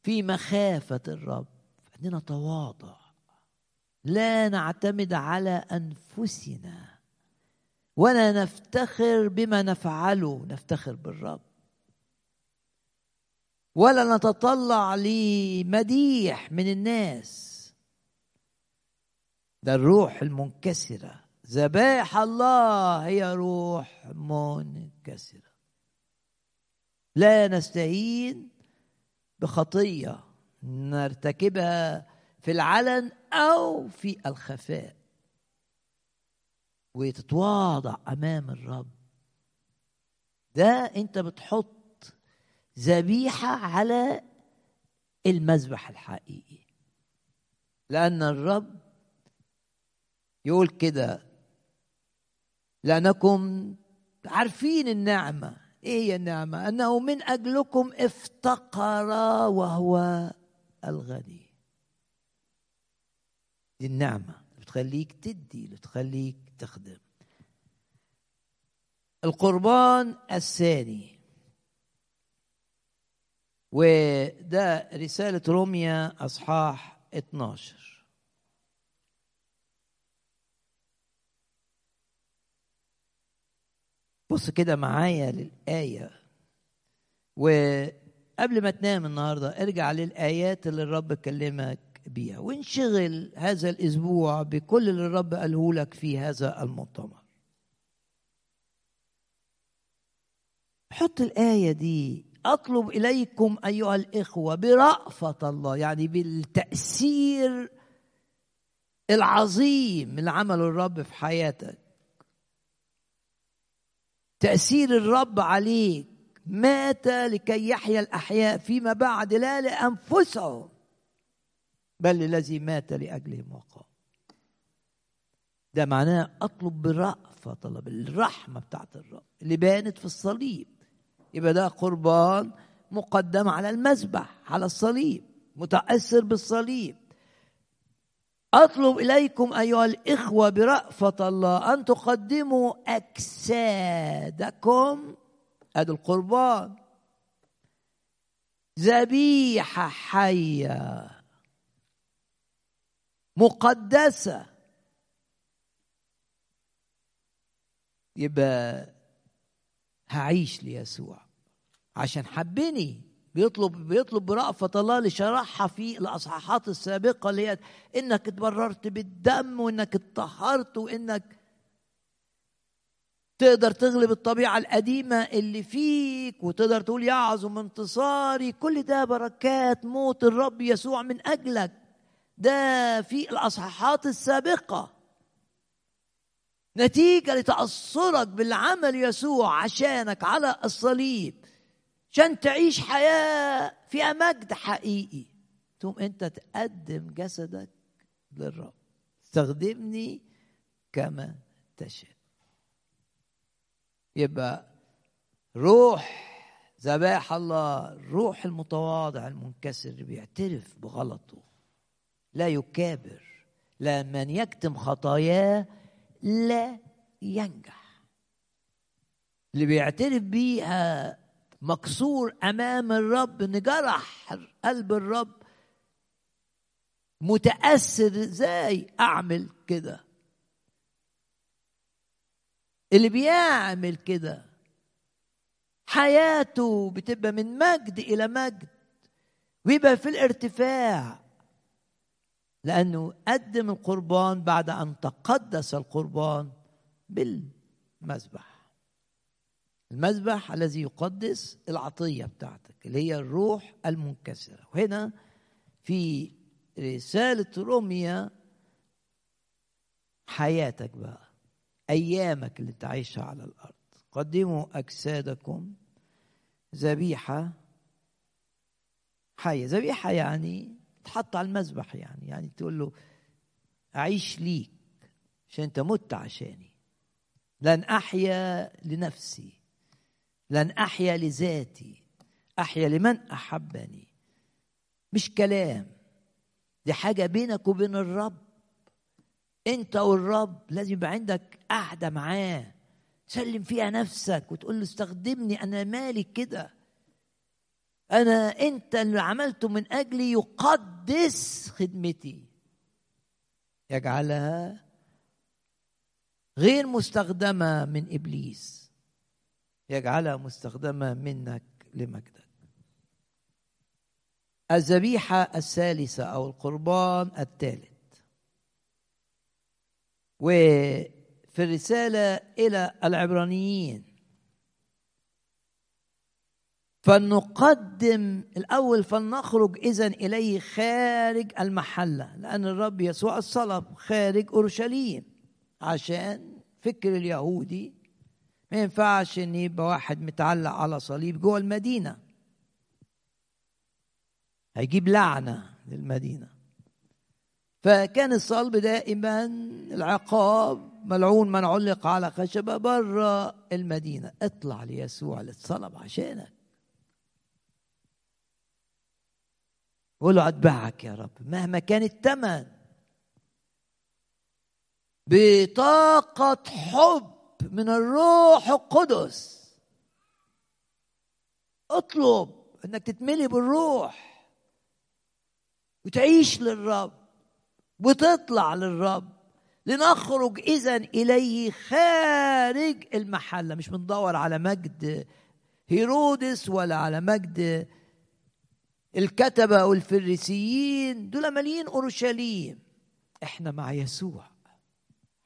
في مخافة الرب. عندنا تواضع لا نعتمد على أنفسنا. ولا نفتخر بما نفعله نفتخر بالرب. ولا نتطلع لمديح من الناس. ده الروح المنكسرة. ذبائح الله هي روح منكسرة. لا نستهين بخطية نرتكبها في العلن أو في الخفاء. وتتواضع أمام الرب. ده أنت بتحط ذبيحة على المذبح الحقيقي. لأن الرب يقول كده لأنكم عارفين النعمة. إيه هي النعمة؟ أنه من أجلكم افتقر وهو الغني. دي النعمة اللي بتخليك تدي اللي بتخليك تخدم القربان الثاني. وده رسالة روميا أصحاح 12 بص كده معايا للآية. وقبل ما تنام النهاردة ارجع للآيات اللي الرب كلمك بيها. وانشغل هذا الأسبوع بكل اللي الرب قاله لك في هذا المؤتمر. حط الآية دي. أطلب إليكم أيها الإخوة برأفة الله يعني بالتأثير العظيم اللي عمله الرب في حياتك. تأثير الرب عليك. مات لكي يحيا الأحياء فيما بعد لا لأنفسهم. بل الذي مات لأجلهم وقام. ده معناه أطلب برأفة طلب الرحمة بتاعت الرب. اللي بانت في الصليب. يبقى ده قربان مقدم على المذبح على الصليب. متأثر بالصليب. أطلب إليكم أيها الإخوة برافه الله أن تقدموا أجسادكم. أدي القربان. ذبيحة حية. مقدسة. يبقى هعيش ليسوع. عشان حبني. بيطلب بيطلب برأفة الله شرحها في الأصحاحات السابقة اللي هي إنك اتبررت بالدم وإنك اتطهرت وإنك تقدر تغلب الطبيعة القديمة اللي فيك وتقدر تقول يعظم انتصاري. كل ده بركات موت الرب يسوع من أجلك. ده في الأصحاحات السابقة. نتيجة لتأثرك بالعمل يسوع عشانك على الصليب عشان تعيش حياة فيها مجد حقيقي. ثم أنت تقدم جسدك للرب. استخدمني كما تشاء. يبقى روح ذبائح الله الروح المتواضع المنكسر اللي بيعترف بغلطه. لا يكابر لا من يكتم خطاياه لا ينجح. اللي بيعترف بيها مكسور أمام الرب ان جرح قلب الرب. متاثر إزاي أعمل كده؟ اللي بيعمل كده حياته بتبقى من مجد إلى مجد ويبقى في الارتفاع. لأنه قدم القربان بعد أن تقدس القربان بالمذبح. المذبح الذي يقدس العطية بتاعتك اللي هي الروح المنكسرة. وهنا في رسالة روميا حياتك بقى أيامك اللي تعيشها على الأرض. قدموا أجسادكم ذبيحة حية. ذبيحة يعني تحط على المذبح يعني يعني تقول له أعيش ليك عشان أنت مت عشاني. لن أحيا لنفسي لن أحيا لذاتي أحيا لمن أحبني. مش كلام دي حاجة بينك وبين الرب. أنت والرب لازم يبقى عندك قعدة معاه سلم فيها نفسك وتقول له استخدمني أنا مالك كده. أنا أنت اللي عملته من أجلي يقدس خدمتي. يجعلها غير مستخدمة من إبليس. يجعلها مستخدمة منك لمجدك. الذبيحة الثالثة أو القربان الثالث. وفي الرسالة إلى العبرانيين. فلنقدم الأول فلنخرج إذا إليه خارج المحلة لأن الرب يسوع الصلب خارج أورشليم. عشان فكر اليهودي ما ينفعش إن يبقى واحد متعلق على صليب جوه المدينة. هيجيب لعنة للمدينة. فكان الصلب دائما العقاب ملعون من علق على خشبة بره المدينة. اطلع ليسوع اللي اتصلب عشانك. قول له أتبعك يا رب. مهما كان الثمن بطاقة حب من الروح القدس. اطلب إنك تتملي بالروح. وتعيش للرب. وتطلع للرب. لنخرج إذا إليه خارج المحلة. مش بندور على مجد هيرودس ولا على مجد الكتبة والفريسيين دول مالين أورشليم. إحنا مع يسوع.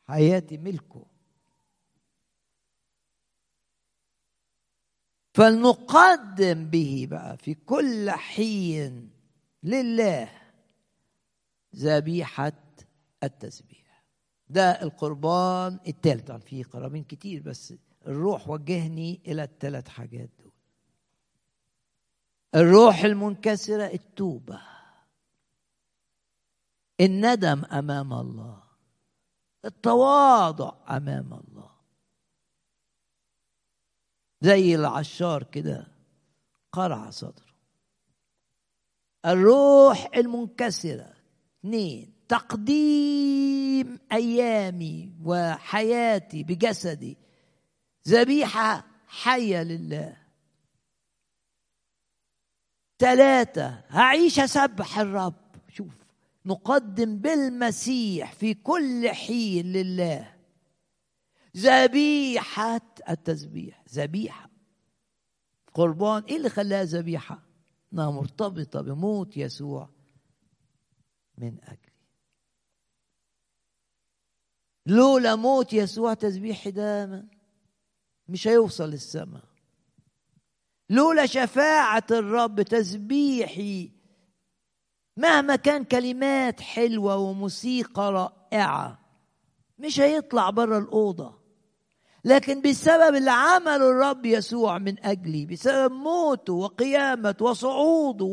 حياتي ملكه. فلنقدم به بقى في كل حين لله ذبيحة التسبيح. ده القربان الثالث في قرابين كتير بس الروح وجهني إلى الثلاث حاجات دول. الروح المنكسرة التوبة. الندم أمام الله. التواضع أمام الله. زي العشار كده قرع صدره. الروح المنكسرة. اثنين تقديم أيامي وحياتي بجسدي. ذبيحة حية لله. ثلاثة هعيش اسبح الرب. شوف نقدم بالمسيح في كل حين لله. ذبيحة التسبيح ذبيحة. قربان إيه اللي خلاها ذبيحة؟ إنها مرتبطة بموت يسوع من أجلي. لولا موت يسوع تسبيحي ده مش هيوصل للسماء لولا شفاعة الرب تسبيحي مهما كان كلمات حلوة وموسيقى رائعة مش هيطلع بره الأوضة. لكن بسبب اللي عمله الرب يسوع من أجلي بسبب موته وقيامته وصعوده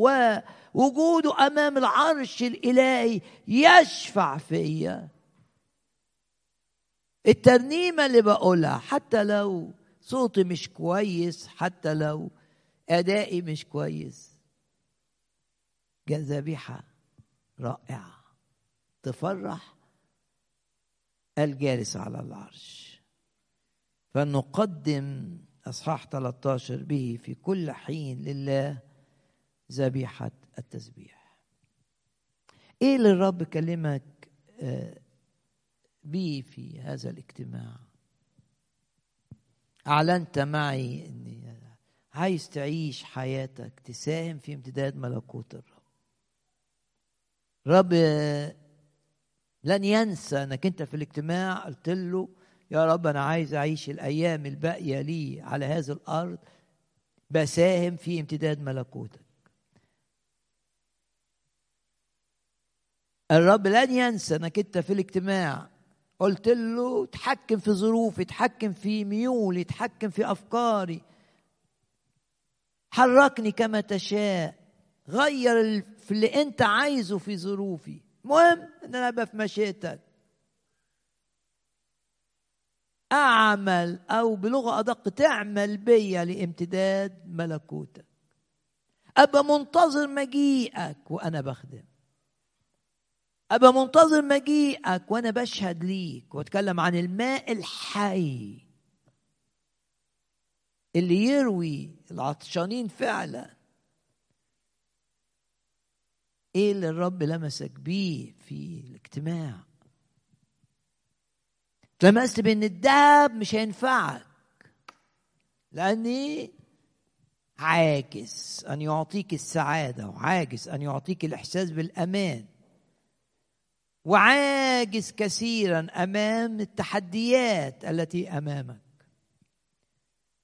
ووجوده أمام العرش الإلهي يشفع فيا. الترنيمة اللي بقولها حتى لو صوتي مش كويس حتى لو أدائي مش كويس. ذبيحة رائعة. تفرح الجالس على العرش. فنقدم أصحاح 13 به في كل حين لله ذبيحة التسبيح. إيه اللي الرب كلمك به في هذا الاجتماع؟ أعلنت معي أني عايز تعيش حياتك تساهم في امتداد ملكوت الرب. رب لن ينسى انك انت في الاجتماع. قلت له يا رب أنا عايز أعيش الأيام الباقية لي على هذه الأرض بساهم في امتداد ملكوتك. الرب لن ينسى انك انت في الاجتماع. قلت له اتحكم في ظروفي اتحكم في ميولي اتحكم في أفكاري حركني كما تشاء. غير في اللي انت عايزه في ظروفي. مهم ان أنا ابقى في مشيئتك. اعمل أو بلغة ادق تعمل بيا لامتداد ملكوتك. ابقى منتظر مجيئك وأنا بخدم. ابقى منتظر مجيئك وأنا بشهد ليك. واتكلم عن الماء الحي. اللي يروي العطشانين فعلا. إيه اللي الرب لمسك بيه في الاجتماع؟ لمست بأن الذهب مش هينفعك لاني عاجز أن يعطيك السعادة وعاجز أن يعطيك الإحساس بالأمان وعاجز كثيرا أمام التحديات التي أمامك.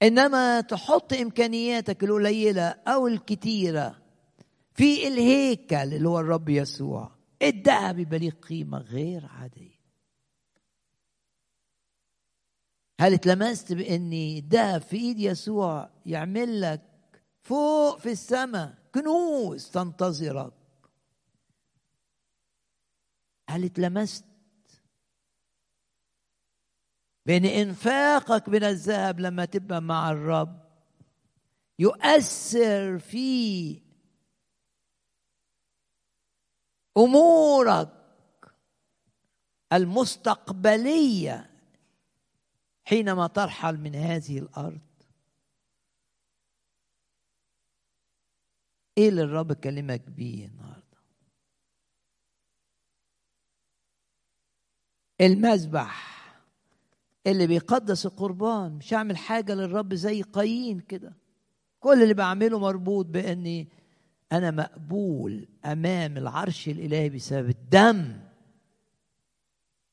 إنما تحط إمكانياتك القليلة أو الكتيرة في الهيكل اللي هو الرب يسوع. الذهب يبقى ليه قيمة غير عادية. هل اتلمست بإن الذهب في إيد يسوع يعمل لك فوق في السماء كنوز تنتظرك؟ هل اتلمست بان إنفاقك من الذهب لما تبقى مع الرب. يؤثر في أمورك المستقبلية حينما ترحل من هذه الأرض. إيه اللي الرب كلمك بيه النهارده؟ المذبح. اللي بيقدس القربان مش هعمل حاجة للرب زي قايين كده. كل اللي بعمله مربوط بإني أنا مقبول أمام العرش الإلهي بسبب الدم.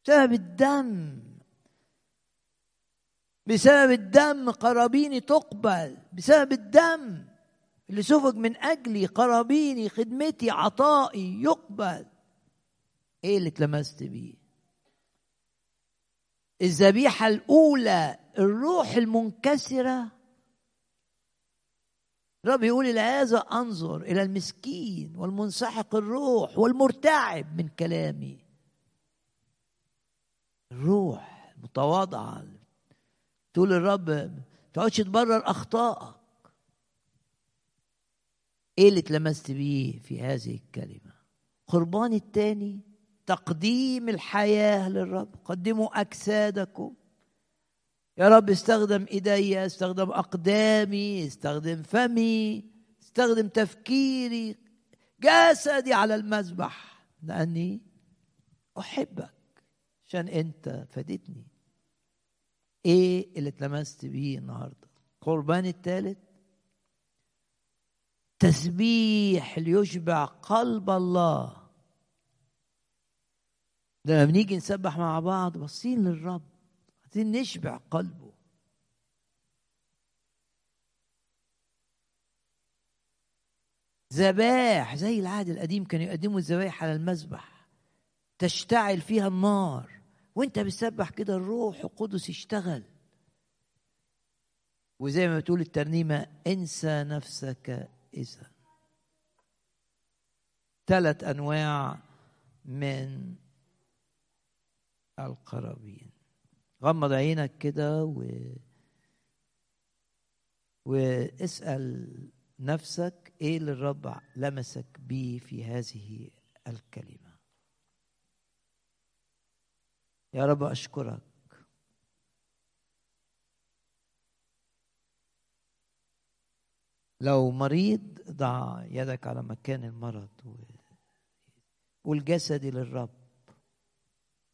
بسبب الدم. بسبب الدم قرابيني تقبل. بسبب الدم اللي سفك من أجلي قرابيني خدمتي عطائي يقبل. إيه اللي اتلمست بيه؟ الذبيحة الأولى الروح المنكسرة. الرب يقول إلى هذا أنظر إلى المسكين والمنسحق الروح والمرتعب من كلامي. الروح متواضعة. تقول الرب تقعدش تبرر أخطائك. إيه اللي اتلمست بيه في هذه الكلمة؟ قربان الثاني تقديم الحياة للرب. قدموا أجسادكم. يا رب استخدم إيدي استخدم أقدامي استخدم فمي استخدم تفكيري. جسدي على المذبح. لأني أحبك عشان أنت فادتني. إيه اللي اتلمست بيه النهارده؟ قربان الثالث تسبيح ليشبع قلب الله. ده لما بنيجي نسبح مع بعض باصين للرب عايزين نشبع قلبه. ذبائح زي العهد القديم كانوا يقدموا الذبائح على المذبح تشتعل فيها النار وانت بتسبح كده الروح القدس يشتغل. وزي ما بتقول الترنيمة انسى نفسك إذا. ثلاث أنواع من القرابين. غمض عينك كده و واسأل نفسك إيه اللي الرب لمسك بيه في هذه الكلمة. يا رب أشكرك. لو مريض ضع يدك على مكان المرض و... والجسدي للرب.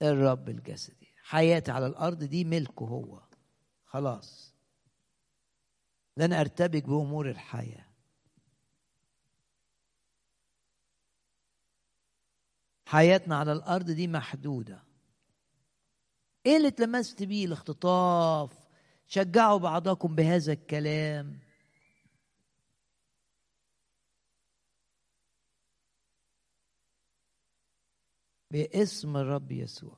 الرب الجسدي. حياتي على الأرض دي ملكه هو. خلاص. لن أرتبك بأمور الحياة. حياتنا على الأرض دي محدودة. إيه اللي اتلمست بيه الاختطاف. شجعوا بعضكم بهذا الكلام. باسم الرب يسوع.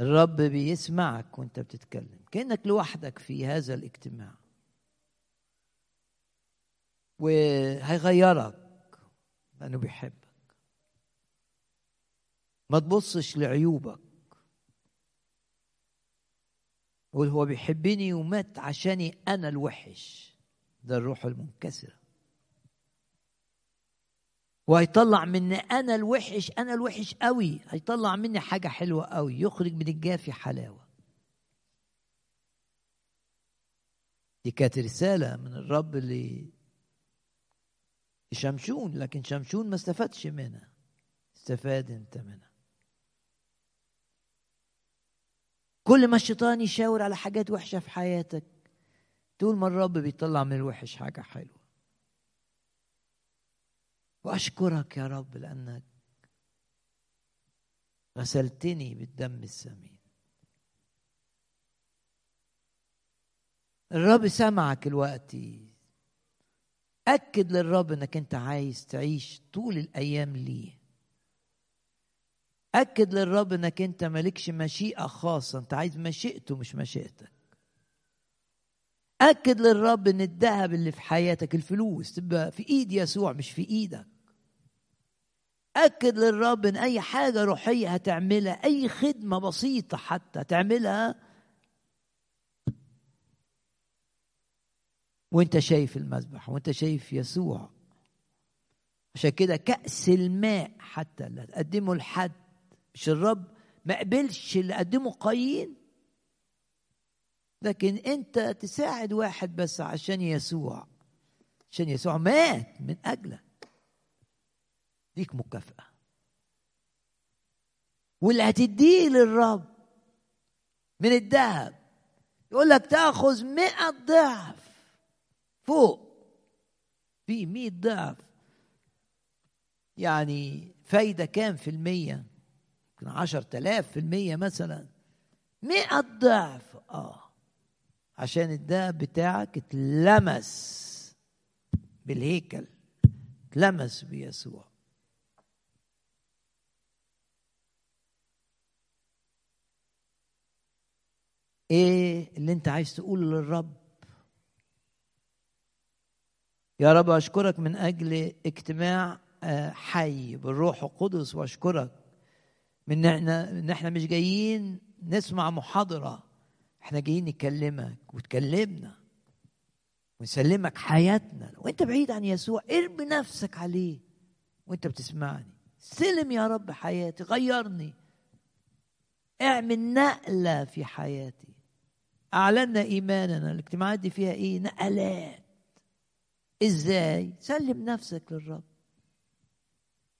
الرب بيسمعك وانت بتتكلم كأنك لوحدك في هذا الاجتماع. وهيغيرك لأنه بيحبك. ما تبصش لعيوبك. قول هو بيحبني ومات عشاني أنا الوحش. ده الروح المنكسرة. وهيطلع مني أنا الوحش أنا الوحش قوي هيطلع مني حاجة حلوة قوي يخرج من الجافي حلاوة. دي كانت رسالة من الرب اللي شمشون لكن شمشون ما استفادش منها. استفاد انت منها. كل ما الشيطان يشاور على حاجات وحشة في حياتك طول ما الرب بيطلع من الوحش حاجة حلوة. وأشكرك يا رب لأنك غسلتني بالدم الثمين الرب سمعك الوقت. أكد للرب إنك أنت عايز تعيش طول الأيام ليه. أكد للرب إنك أنت مالكش مشيئة خاصة. أنت عايز مشيئته مش مشيئتك. أكد للرب إن الذهب اللي في حياتك الفلوس تبقى في إيد يسوع مش في إيدك. أكد للرب إن أي حاجة روحية هتعملها أي خدمة بسيطة حتى هتعملها وأنت شايف المذبح وأنت شايف يسوع. عشان كده كأس الماء حتى اللي هتقدمه لحد. مش الرب ما قبلش اللي قدمه قايين. لكن أنت تساعد واحد بس عشان يسوع. عشان يسوع مات من أجلك. ليك مكافأة. واللي هتديه للرب من الذهب يقول لك تأخذ مئة ضعف. فوق. في مئة ضعف. يعني فايدة كام في المية؟ يمكن عشر تلاف في المية مثلا. مئة ضعف. آه. عشان الذهب بتاعك اتلمس بالهيكل. اتلمس بيسوع. إيه اللي أنت عايز تقوله للرب؟ يا رب أشكرك من أجل اجتماع حي بالروح القدس وأشكرك من إحنا إن إحنا مش جايين نسمع محاضرة. إحنا جايين نكلمك وتكلمنا ونسلمك حياتنا. وأنت بعيد عن يسوع ارمي نفسك عليه وأنت بتسمعني. سلم يا رب حياتي غيرني. اعمل نقلة في حياتي. اعلنا إيماننا. الاجتماعات دي فيها إيه؟ نقلات. إزاي؟ سلم نفسك للرب.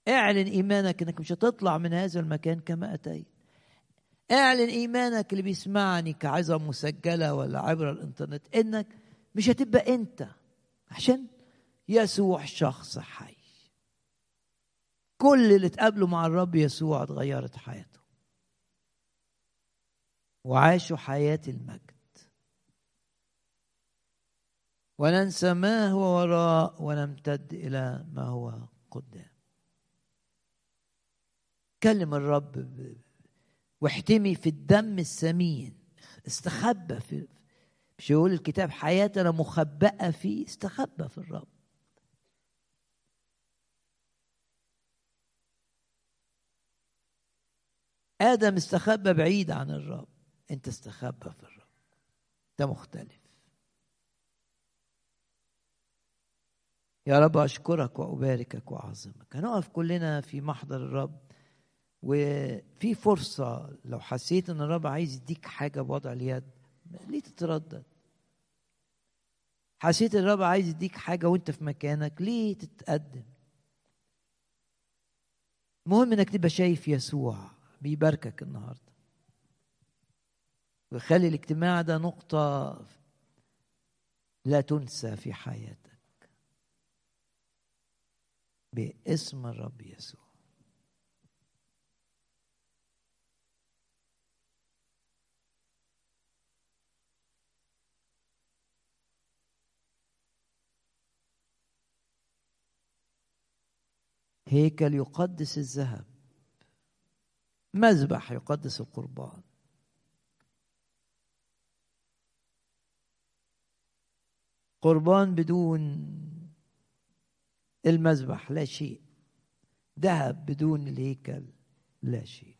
اعلن إيمانك إنك مش هتطلع من هذا المكان كما أتيت. اعلن إيمانك اللي بيسمعني كعظة مسجلة ولا عبر الإنترنت إنك مش هتبقى أنت. عشان يسوع شخص حي. كل اللي تقابله مع الرب يسوع اتغيرت حياته. وعاشوا حياة المجد. وننسى ما هو وراء ونمتد إلى ما هو قدام. كلم الرب واحتمي في الدم الثمين استخبى في مش يقول الكتاب حياتنا مخبأة فيه استخبى في الرب. آدم استخبى بعيد عن الرب أنت استخبى في الرب. ده مختلف. يا رب أشكرك وأباركك وأعظمك هنقف كلنا في محضر الرب وفي فرصة لو حسيت إن الرب عايز يديك حاجة بوضع اليد ليه تتردد؟ حسيت الرب عايز يديك حاجة وأنت في مكانك ليه تتقدم؟ المهم إنك تبقى شايف يسوع بيباركك النهارده ويخلي الاجتماع ده نقطة لا تنسى في حياتك باسم الرب يسوع. هيكل يقدس الذهب. مذبح يقدس القربان. قربان بدون المذبح لا شيء. ذهب بدون الهيكل لا شيء.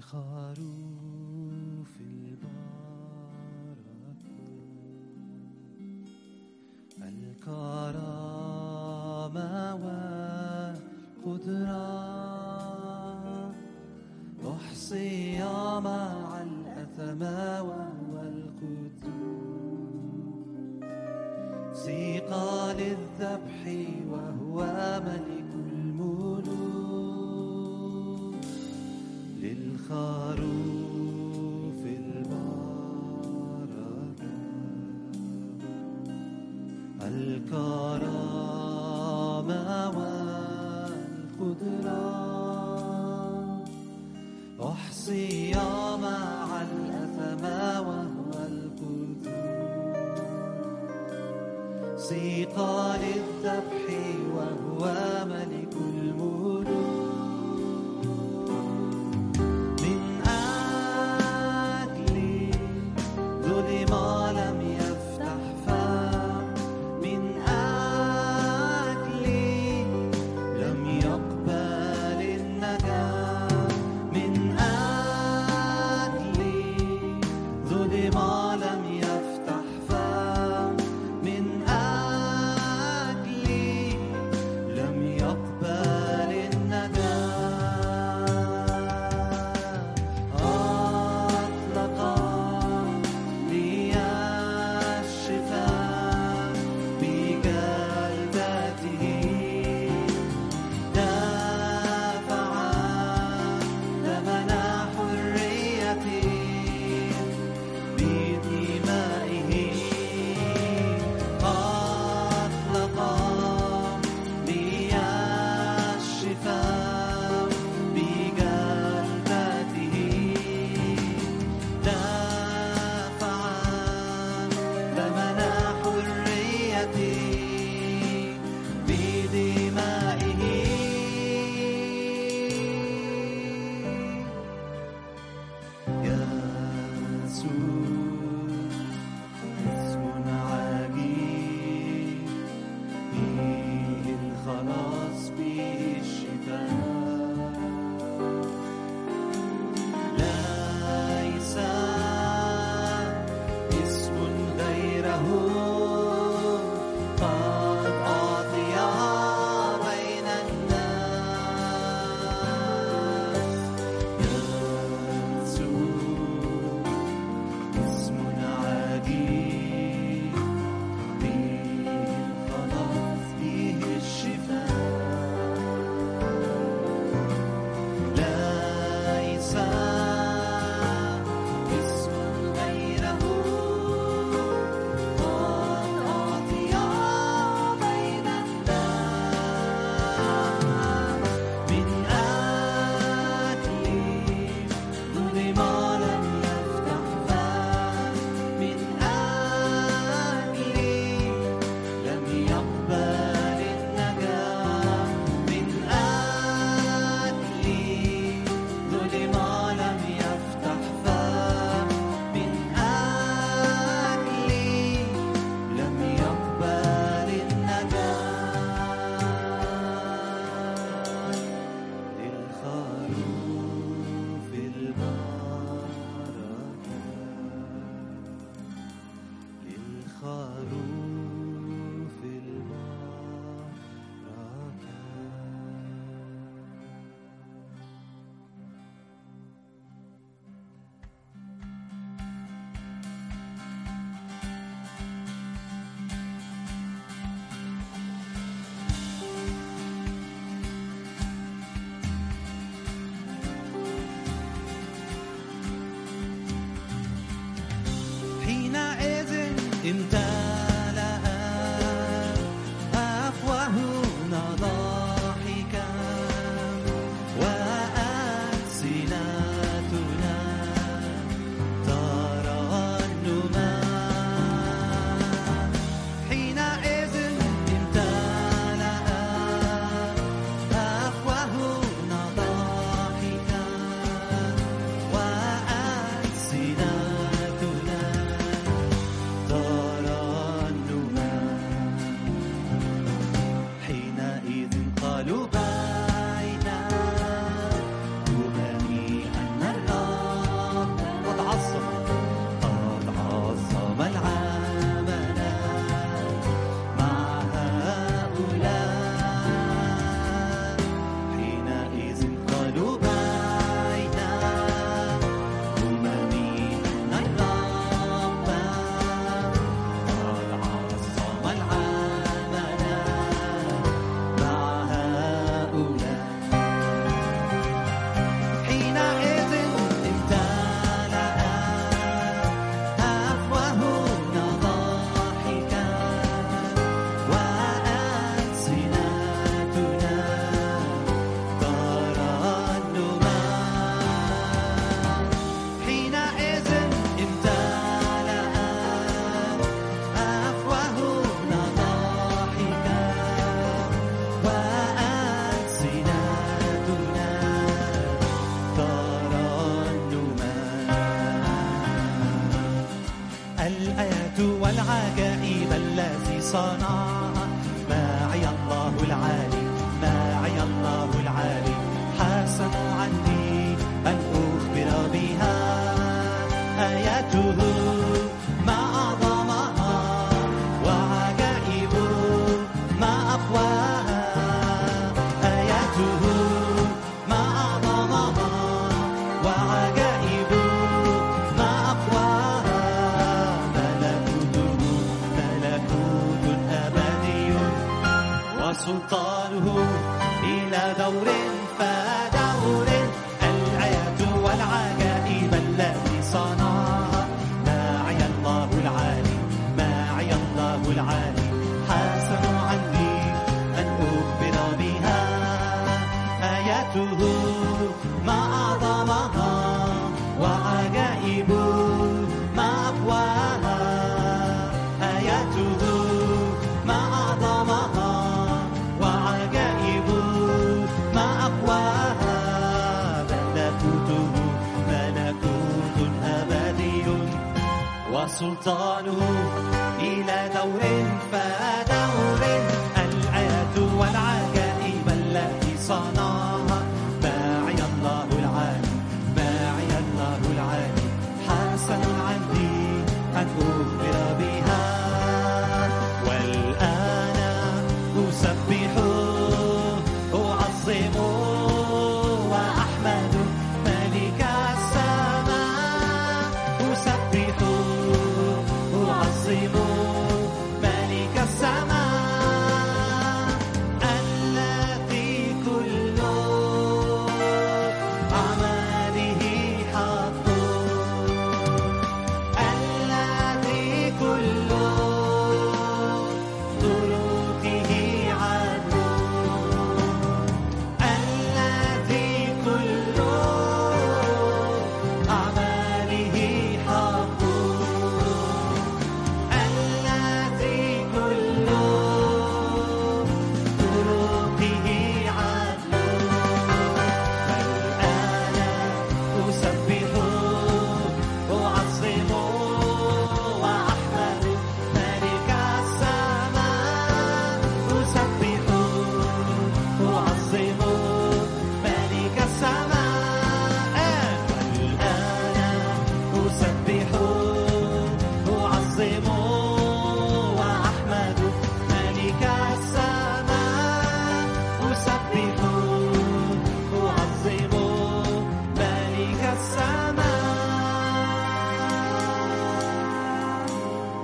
خروف البركة. الكرامة والقدرة